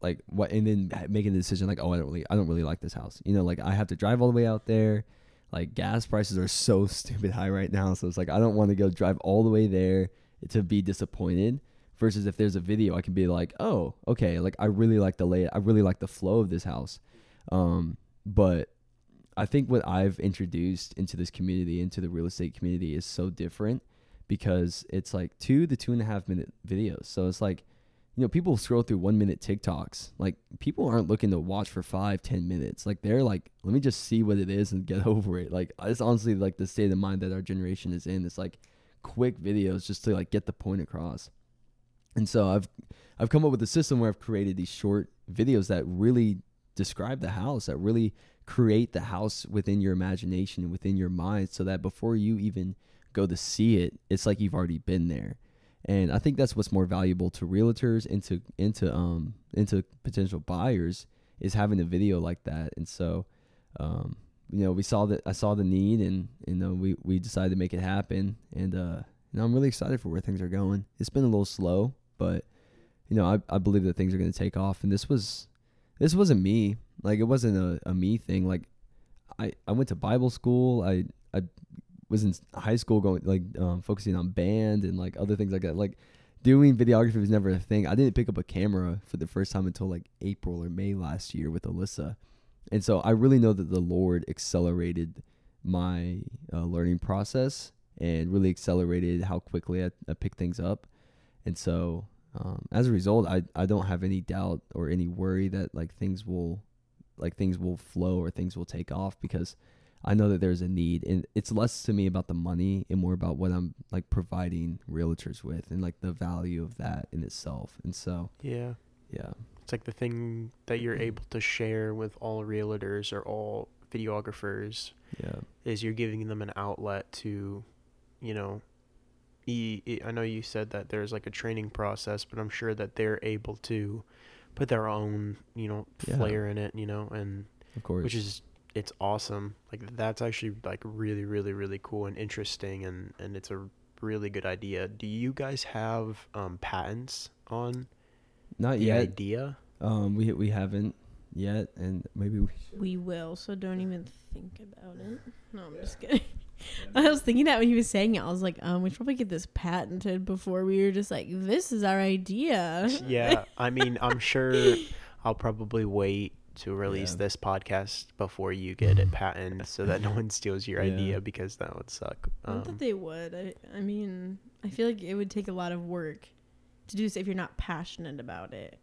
like what and then making the decision like oh I don't really I don't really like this house. You know, like I have to drive all the way out there. Like gas prices are so stupid high right now, so it's like I don't want to go drive all the way there to be disappointed. Versus if there's a video, I can be like, oh, okay, like I really like the layout, I really like the flow of this house. Um, but I think what I've introduced into this community, into the real estate community, is so different because it's like two to two and a half minute videos. So it's like you know, people scroll through one minute TikToks. Like people aren't looking to watch for five, ten minutes. Like they're like, let me just see what it is and get over it. Like it's honestly like the state of mind that our generation is in. It's like quick videos just to like get the point across. And so I've I've come up with a system where I've created these short videos that really describe the house, that really create the house within your imagination and within your mind so that before you even go to see it, it's like you've already been there and I think that's what's more valuable to realtors into into um into potential buyers is having a video like that. And so, um, you know, we saw that I saw the need, and you know, we we decided to make it happen. And uh, you know, I'm really excited for where things are going. It's been a little slow, but you know, I I believe that things are going to take off. And this was this wasn't me. Like it wasn't a, a me thing. Like I I went to Bible school. I I was in high school going like um, focusing on band and like other things like that. Like doing videography was never a thing. I didn't pick up a camera for the first time until like April or May last year with Allyssa, and so I really know that the Lord accelerated my uh, learning process and really accelerated how quickly I, I pick things up. And so um, as a result, I I don't have any doubt or any worry that like things will like things will flow or things will take off because I know that there's a need, and it's less to me about the money and more about what I'm like providing realtors with, and like the value of that in itself. And so, Yeah. yeah, It's like the thing that you're mm-hmm. able to share with all realtors or all videographers yeah, is you're giving them an outlet to, you know, e- I know you said that there's like a training process, but I'm sure that they're able to put their own, you know, Yeah. flair in it, you know, and of course. which is it's awesome. Like that's actually like really, really, really cool and interesting, and and it's a really good idea. Do you guys have um, patents on Not the yet. idea? Um, we we haven't yet, and maybe we We will, so don't even think about it. No, I'm just kidding. I was thinking that when he was saying it, I was like, um, we should probably get this patented before we were just like, this is our idea. Yeah, I mean, I'm sure I'll probably wait to release Yeah. this podcast before you get it patented, so that no one steals your Yeah. idea because that would suck. Not that Um, they would. I, I mean, I feel like it would take a lot of work to do this if you're not passionate about it.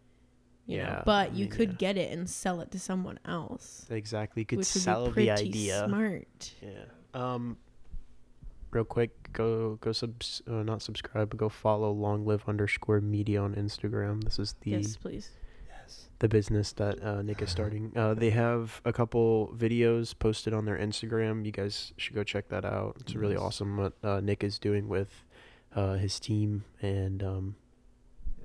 You Yeah, know, but I you mean, could yeah. get it and sell it to someone else. exactly, you could which sell would be the idea. smart. Yeah. Um. Real quick, go go subs uh, not subscribe, but go follow long live underscore media on Instagram. This is the Yes, please. the business that uh, Nic is starting. Uh, they have a couple videos posted on their Instagram. You guys should go check that out. It's really Nice. awesome what uh, Nic is doing with uh, his team, and um,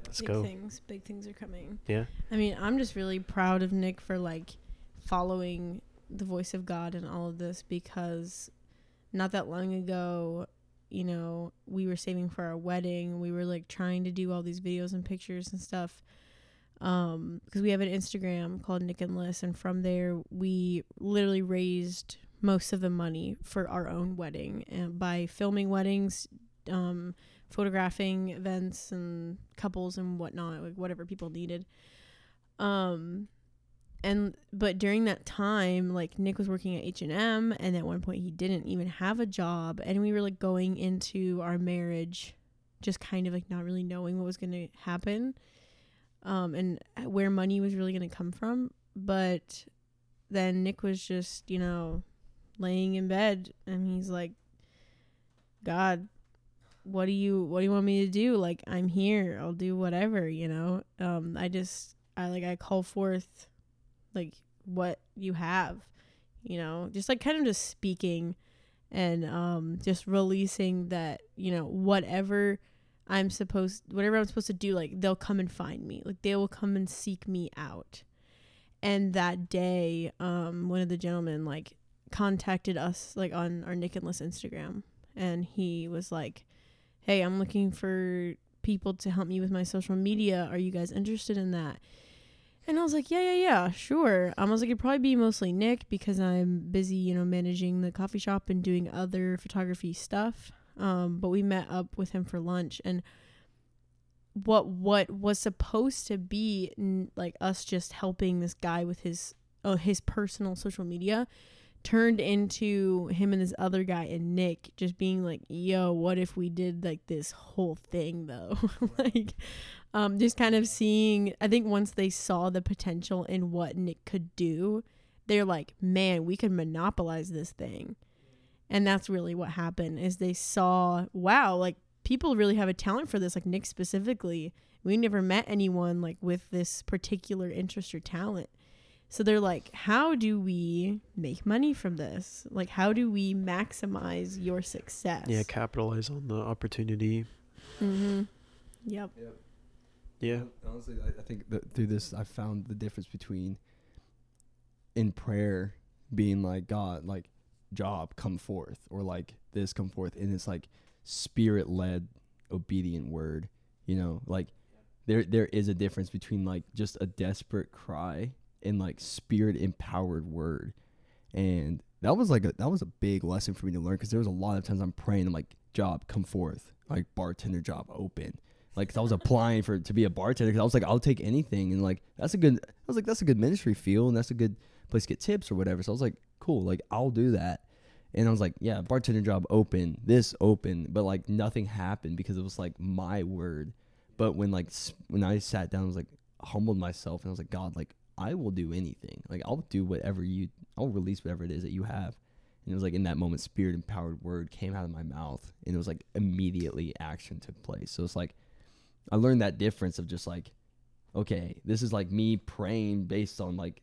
let's big go. things. Big things are coming. Yeah. I mean, I'm just really proud of Nic for like following the voice of God in all of this because not that long ago, you know, we were saving for our wedding. We were like trying to do all these videos and pictures and stuff. Um, because we have an Instagram called Nic and Liz, and from there we literally raised most of the money for our own wedding and by filming weddings, um, photographing events and couples and whatnot, like whatever people needed. Um, and but during that time, like Nic was working at H and at one point he didn't even have a job, and we were like going into our marriage, just kind of like not really knowing what was gonna happen, um, and where money was really gonna come from. But then Nic was just, you know, laying in bed, and he's like, God, what do you what do you want me to do like i'm here i'll do whatever you know um i just i like i call forth like what you have you know just like kind of just speaking and um just releasing that you know whatever i'm supposed whatever i'm supposed to do like they'll come and find me like they will come and seek me out and that day um one of the gentlemen like contacted us like on our Nic and Liz instagram and he was like hey, I'm looking for people to help me with my social media. Are you guys interested in that? And I was like, yeah, yeah, yeah, sure. Um, I was like, it'd probably be mostly Nic because I'm busy, you know, managing the coffee shop and doing other photography stuff. Um, but we met up with him for lunch, and what what was supposed to be n- like us just helping this guy with his uh, his personal social media turned into him and this other guy and Nic just being like, "Yo, what if we did like this whole thing though?" like um just kind of seeing I think once they saw the potential in what Nic could do, they're like, "Man, we could monopolize this thing." And that's really what happened is they saw, "Wow, like people really have a talent for this, like Nic specifically. We never met anyone like with this particular interest or talent." So they're like, how do we make money from this? Like, how do we maximize your success? Yeah, capitalize on the opportunity. Mm-hmm. Yep. Yeah. Honestly, I, I think that through this, I found the difference between in prayer being like God, like job come forth, or like this come forth, and it's like spirit led, obedient word. You know, like there there is a difference between like just a desperate cry and like spirit empowered word, and that was like a that was a big lesson for me to learn because there was a lot of times I'm praying, I'm like job come forth, like bartender job open like I was applying for to be a bartender because I was like I'll take anything. And like that's a good I was like that's a good ministry field and that's a good place to get tips or whatever. So I was like cool like I'll do that. And I was like yeah bartender job open this open. But like nothing happened because it was like my word. But when like when I sat down I was like humbled myself and I was like God like I will do anything. Like I'll do whatever you I'll release whatever it is that you have. And it was like in that moment spirit empowered word came out of my mouth and it was like immediately action took place. So it's like I learned that difference of just like, okay, this is like me praying based on like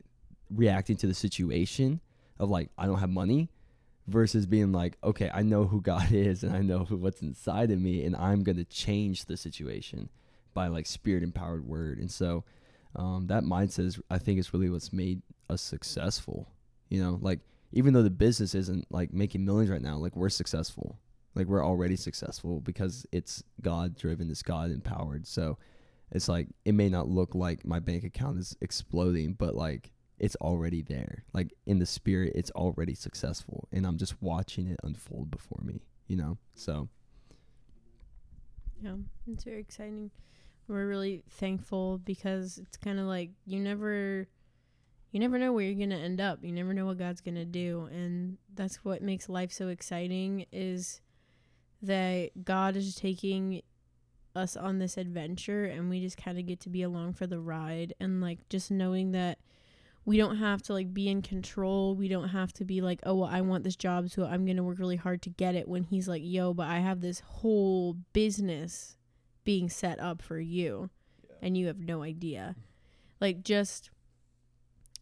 reacting to the situation of like I don't have money versus being like, okay, I know who God is and I know what's inside of me and I'm going to change the situation by like spirit empowered word. And so um, that mindset is I think is really what's made us successful, You know, like even though the business isn't like making millions right now, like we're successful. Like we're already successful because it's God driven, it's God empowered. So it's like it may not look like my bank account is exploding, but like it's already there. Like in the spirit, it's already successful, and I'm just watching it unfold before me. You know, so Yeah, it's very exciting. We're really thankful because it's kind of like you never you never know where you're going to end up. You never know what God's going to do, and that's what makes life so exciting is that God is taking us on this adventure and we just kind of get to be along for the ride and like just knowing that we don't have to like be in control. We don't have to be like, "Oh, well, I want this job, so I'm going to work really hard to get it." When he's like, "Yo, but I have this whole business being set up for you and you have no idea." Like just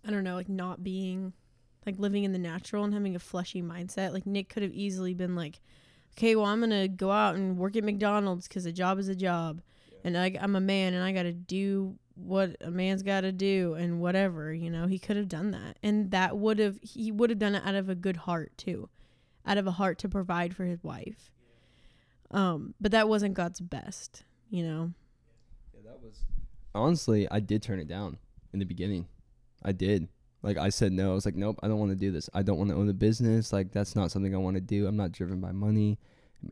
I don't know, like not being like living in the natural and having a fleshy mindset. Like Nic could have easily been like, "Okay, well, I'm going to go out and work at McDonald's cuz a job is a job." And I, I'm a man and I got to do what a man's got to do and whatever, you know, he could have done that. And that would have, he would have done it out of a good heart too, out of a heart to provide for his wife. Um, but that wasn't God's best, you know? Yeah, that was honestly, I did turn it down in the beginning. I did. Like I said no. I was like, nope, I don't want to do this. I don't want to own a business. Like that's not something I want to do. I'm not driven by money.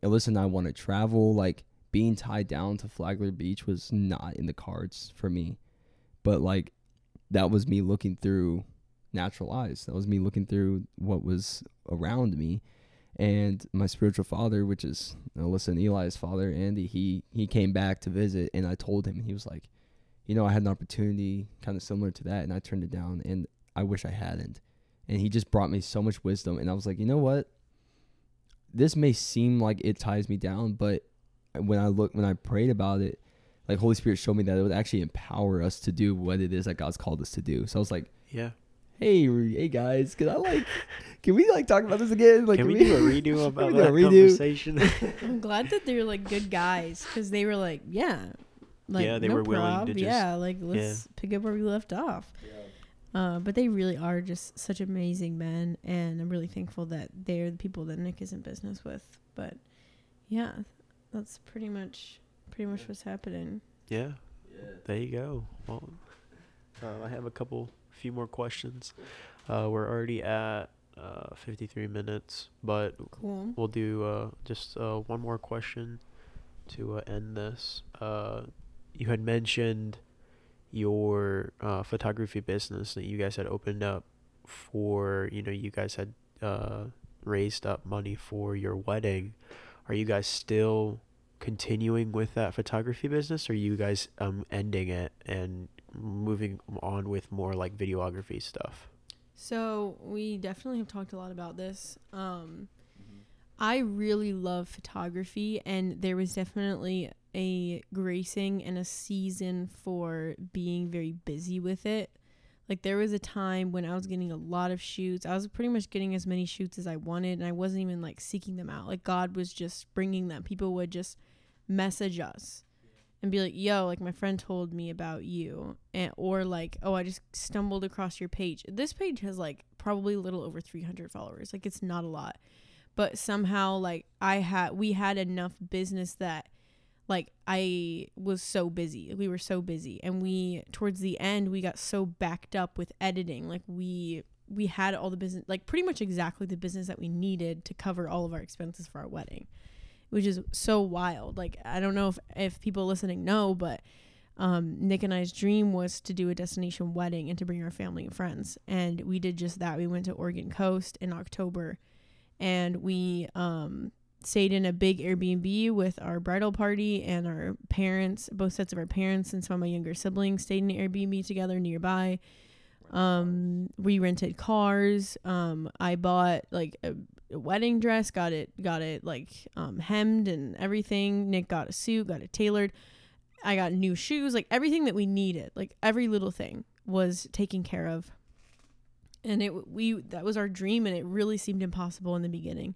And I want to travel. Like being tied down to Flagler Beach was not in the cards for me. But like that was me looking through natural eyes. That was me looking through what was around me. And my spiritual father, which is Allyssa and Eli's father, Andy, he he came back to visit and I told him and he was like, you know, I had an opportunity kind of similar to that and I turned it down and I wish I hadn't. And he just brought me so much wisdom and I was like, you know what? This may seem like it ties me down, but when I look when I prayed about it, like Holy Spirit showed me that it would actually empower us to do what it is that God's called us to do. So I was like, Yeah. hey, hey guys, can I like, can we like talk about this again? Like, can we do a redo about can we uh, do that redo? conversation? I'm glad that they're like good guys because they were like, yeah, like Yeah, they no were willing to just- yeah, like let's pick up where we left off. Uh, but they really are just such amazing men, and I'm really thankful that they're the people that Nic is in business with. But yeah, that's pretty much pretty much what's happening. yeah. There you go. Well, uh, I have a couple, few more questions. Uh, we're already at uh, 53 minutes, but Cool. we'll do uh, just uh, one more question to uh, end this. Uh, you had mentioned your uh, photography business that you guys had opened up for, you know, you guys had uh, raised up money for your wedding. Are you guys still continuing with that photography business or are you guys um, ending it and moving on with more like videography stuff? So we definitely have talked a lot about this. Um, I really love photography, and there was definitely a gracing and a season for being very busy with it. Like there was a time when I was getting a lot of shoots. I was pretty much getting as many shoots as I wanted, and I wasn't even like seeking them out. Like God was just bringing them. People would just message us and be like, "Yo, like my friend told me about you," and or like, "Oh, I just stumbled across your page." This page has like probably a little over 300 followers. Like it's not a lot, but somehow like I had we had enough business that like I was so busy. We were so busy, and we towards the end we got so backed up with editing. Like we we had all the business, like pretty much exactly the business that we needed to cover all of our expenses for our wedding which is so wild. Like I don't know if if people listening know, but um, Nic and I's dream was to do a destination wedding and to bring our family and friends, and we did just that. We went to Oregon Coast in October, and we um, stayed in a big Airbnb with our bridal party and our parents, both sets of our parents and some of my younger siblings stayed in an Airbnb together nearby. Um, we rented cars. Um, I bought like a a wedding dress got it got it like um hemmed and everything Nic got a suit got it tailored i got new shoes like everything that we needed like every little thing was taken care of and it we that was our dream and it really seemed impossible in the beginning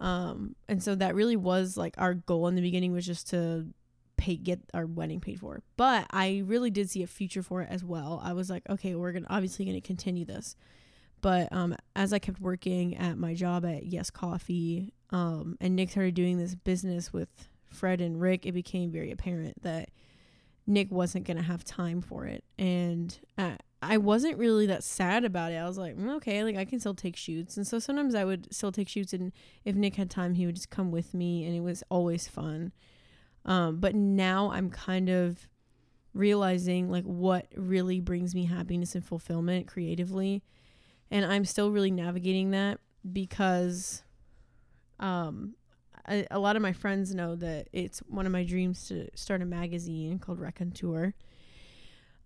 um and so that really was like our goal in the beginning was just to pay get our wedding paid for. But i really did see a future for it as well. I was like okay we're gonna obviously gonna continue this. But um, as I kept working at my job at Yes Coffee, um, and Nic started doing this business with Fred and Rick, it became very apparent that Nic wasn't gonna have time for it, and uh, I wasn't really that sad about it. I was like, mm, okay, like I can still take shoots, and so sometimes I would still take shoots, and if Nic had time, he would just come with me, and it was always fun. Um, but now I'm kind of realizing like what really brings me happiness and fulfillment creatively and i'm still really navigating that because um a, lot of my friends know that it's one of my dreams to start a magazine called Raconteur,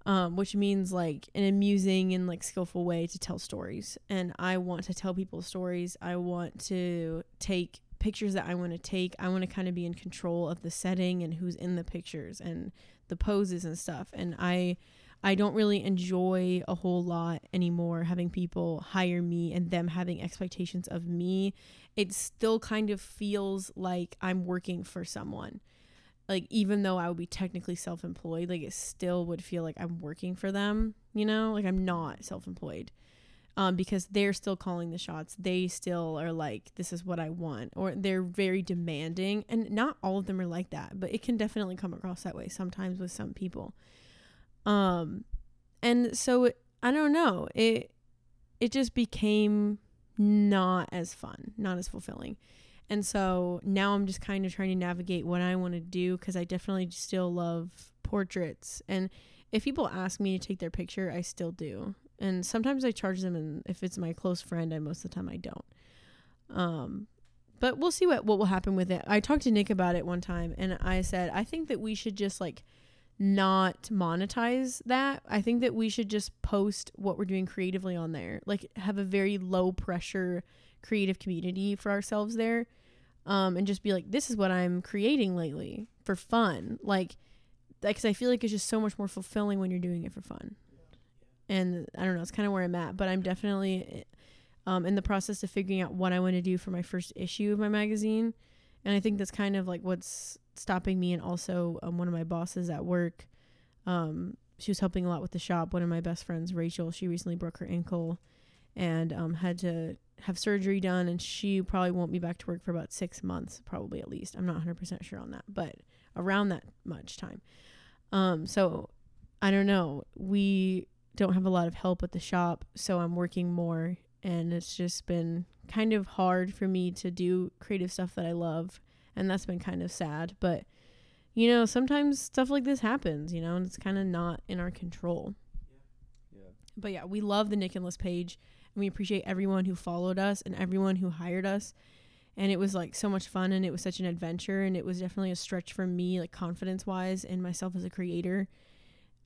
um, which means like an amusing and like skillful way to tell stories. And I want to tell people stories. I want to take pictures that I want to take. I want to kind of be in control of the setting and who's in the pictures and the poses and stuff. And I I don't really enjoy a whole lot anymore having people hire me and them having expectations of me. It still kind of feels like I'm working for someone. Like even though I would be technically self-employed, like it still would feel like I'm working for them, you know? Like I'm not self-employed. Um, because they're still calling the shots. They still are like, this is what I want. Or they're very demanding. And not all of them are like that, but it can definitely come across that way sometimes with some people. Um, and so I don't know. It it just became not as fun, not as fulfilling. And so now I'm just kind of trying to navigate what I want to do because I definitely still love portraits. And if people ask me to take their picture, I still do. And sometimes I charge them, and if it's my close friend, I most of the time I don't. Um, but we'll see what what will happen with it. I talked to Nic about it one time, and I said I think that we should just like not monetize that. I think that we should just post what we're doing creatively on there. Like have a very low pressure creative community for ourselves there. Um, and just be like, this is what I'm creating lately for fun. Like, because I feel like it's just so much more fulfilling when you're doing it for fun. And I don't know, it's kind of where I'm at, but I'm definitely um, in the process of figuring out what I want to do for my first issue of my magazine. And I think that's kind of like what's stopping me and also um, one of my bosses at work um, she was helping a lot with the shop one of my best friends rachel she recently broke her ankle and um, had to have surgery done and she probably won't be back to work for about six months probably at least i'm not 100% sure on that but around that much time um, so i don't know we don't have a lot of help at the shop so i'm working more and it's just been kind of hard for me to do creative stuff that i love and that's been kind of sad. But you know, sometimes stuff like this happens, you know, and it's kind of not in our control. Yeah. yeah. But yeah, we love the Nic and Liz page, we appreciate everyone who followed us and everyone who hired us. And it was like so much fun, and it was such an adventure, and it was definitely a stretch for me, like confidence wise, and myself as a creator.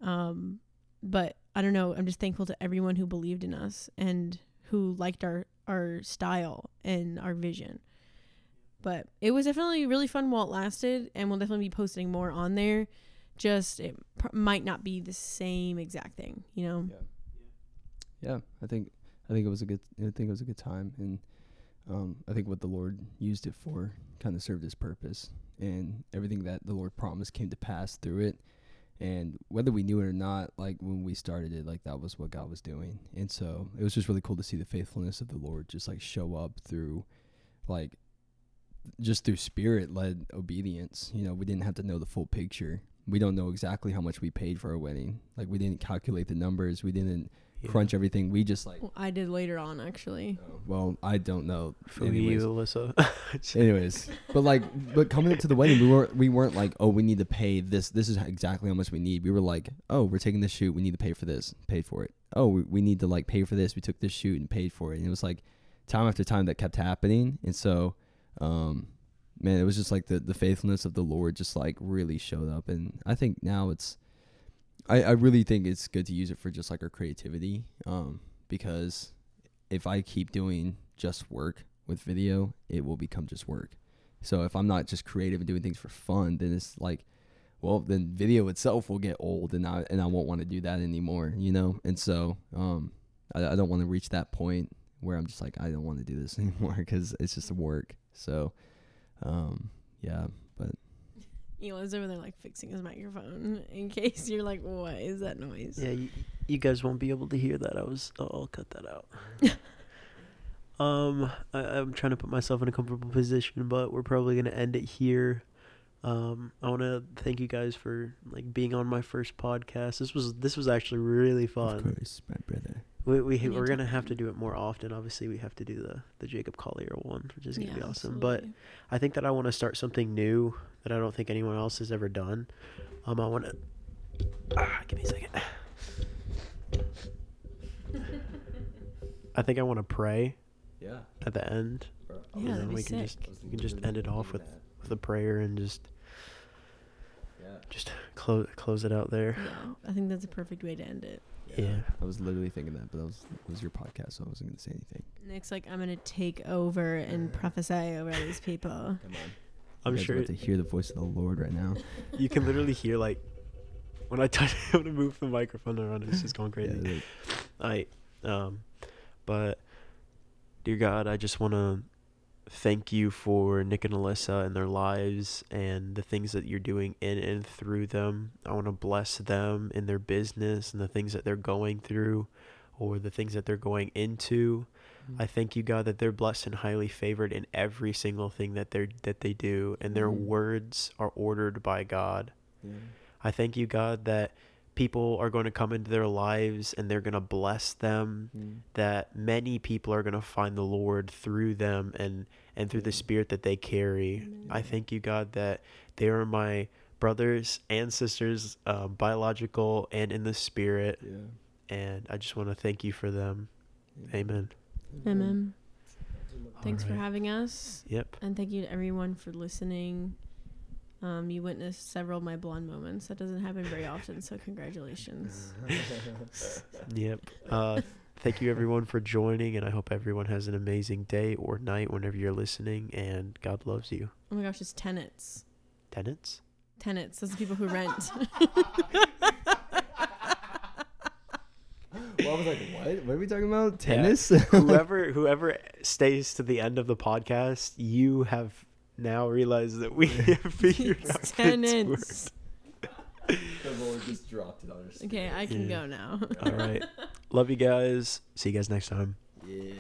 Um, but I don't know. I'm just thankful to everyone who believed in us and who liked our our style and our vision. But it was definitely really fun while it lasted, and we'll definitely be posting more on there. Just it pr- might not be the same exact thing, you know. Yeah. Yeah, I think I think it was a good I think it was a good time, and um, I think what the Lord used it for kind of served His purpose, and everything that the Lord promised came to pass through it. And whether we knew it or not, like when we started it, like that was what God was doing, and so it was just really cool to see the faithfulness of the Lord just like show up through, like just through spirit led obedience. You know, we didn't have to know the full picture. We don't know exactly how much we paid for our wedding. Like we didn't calculate the numbers. We didn't yeah. crunch everything. We just like well, I did later on actually. Uh, well, I don't know. For you, Allyssa. anyways, but like, but coming up to the wedding, we weren't we weren't like, oh, we need to pay this. This is exactly how much we need. We were like, oh, we're taking this shoot. We need to pay for this. Paid for it. Oh, we, we need to like pay for this. We took this shoot and paid for it. And it was like time after time that kept happening. And so um, man, it was just like the the faithfulness of the Lord just like really showed up, and I think now it's, I I really think it's good to use it for just like our creativity, um, because if I keep doing just work with video, it will become just work. So if I'm not just creative and doing things for fun, then it's like, well, then video itself will get old, and I and I won't want to do that anymore, you know. And so, um, I, I don't want to reach that point where I'm just like, I don't want to do this anymore because it's just work. So, um, yeah, but Elon's over there like fixing his microphone in case you're like, what is that noise? Yeah, you, you guys won't be able to hear that. I was. Oh, I'll cut that out. um, I, I'm trying to put myself in a comfortable position, but we're probably gonna end it here. Um, I want to thank you guys for like being on my first podcast. This was this was actually really fun. Of course, my brother. We we we're gonna have to do it more often. Obviously, we have to do the the Jacob Collier one, which is gonna Yeah, be awesome. absolutely. But I think that I want to start something new that I don't think anyone else has ever done. Um, I want to. Ah, give me a second. I think I want to pray Yeah. at the end. Yeah, and then we can sick. just we can just end it off with with a prayer and just Yeah. just close close it out there. yeah, I think that's a perfect way to end it. Yeah. I was literally thinking that, but that was was your podcast, so I wasn't gonna say anything. Nic's like, I'm gonna take over and prophesy over these people. Come on. I'm you're sure about to hear the voice of the Lord right now. you can literally hear like when I touch I to move the microphone around. It's just going Yeah, crazy. like, I um but dear God, I just want to thank you for Nic and Allyssa and their lives and the things that you're doing in and through them. I want to bless them in their business and the things that they're going through or the things that they're going into. I thank you God that they're blessed and highly favored in every single thing that they that they do and their Mhm. words are ordered by God. yeah. I thank you, God, that people are going to come into their lives and they're going to bless them, Mm. that many people are going to find the Lord through them and, and through the spirit that they carry. Amen. I thank you, God, that they are my brothers and sisters, uh, biological and in the spirit. Yeah. And I just want to thank you for them. Amen. Amen. Thanks for having us, Yep. and thank you to everyone for listening. Um, you witnessed several of my blonde moments. That doesn't happen very often, so congratulations. Yep. Uh, thank you, everyone, for joining. And I hope everyone has an amazing day or night whenever you're listening. And God loves you. Oh my gosh, it's tenants. Tenants? Tenants. Those are people who rent. well, I was like, what? What are we talking about? Tennis? whoever whoever stays to the end of the podcast, you have now realize that we have figured out it's this word. tenants. the Lord just dropped it on her. Okay, I can Yeah. go now. All right. Love you guys. See you guys next time. Yeah.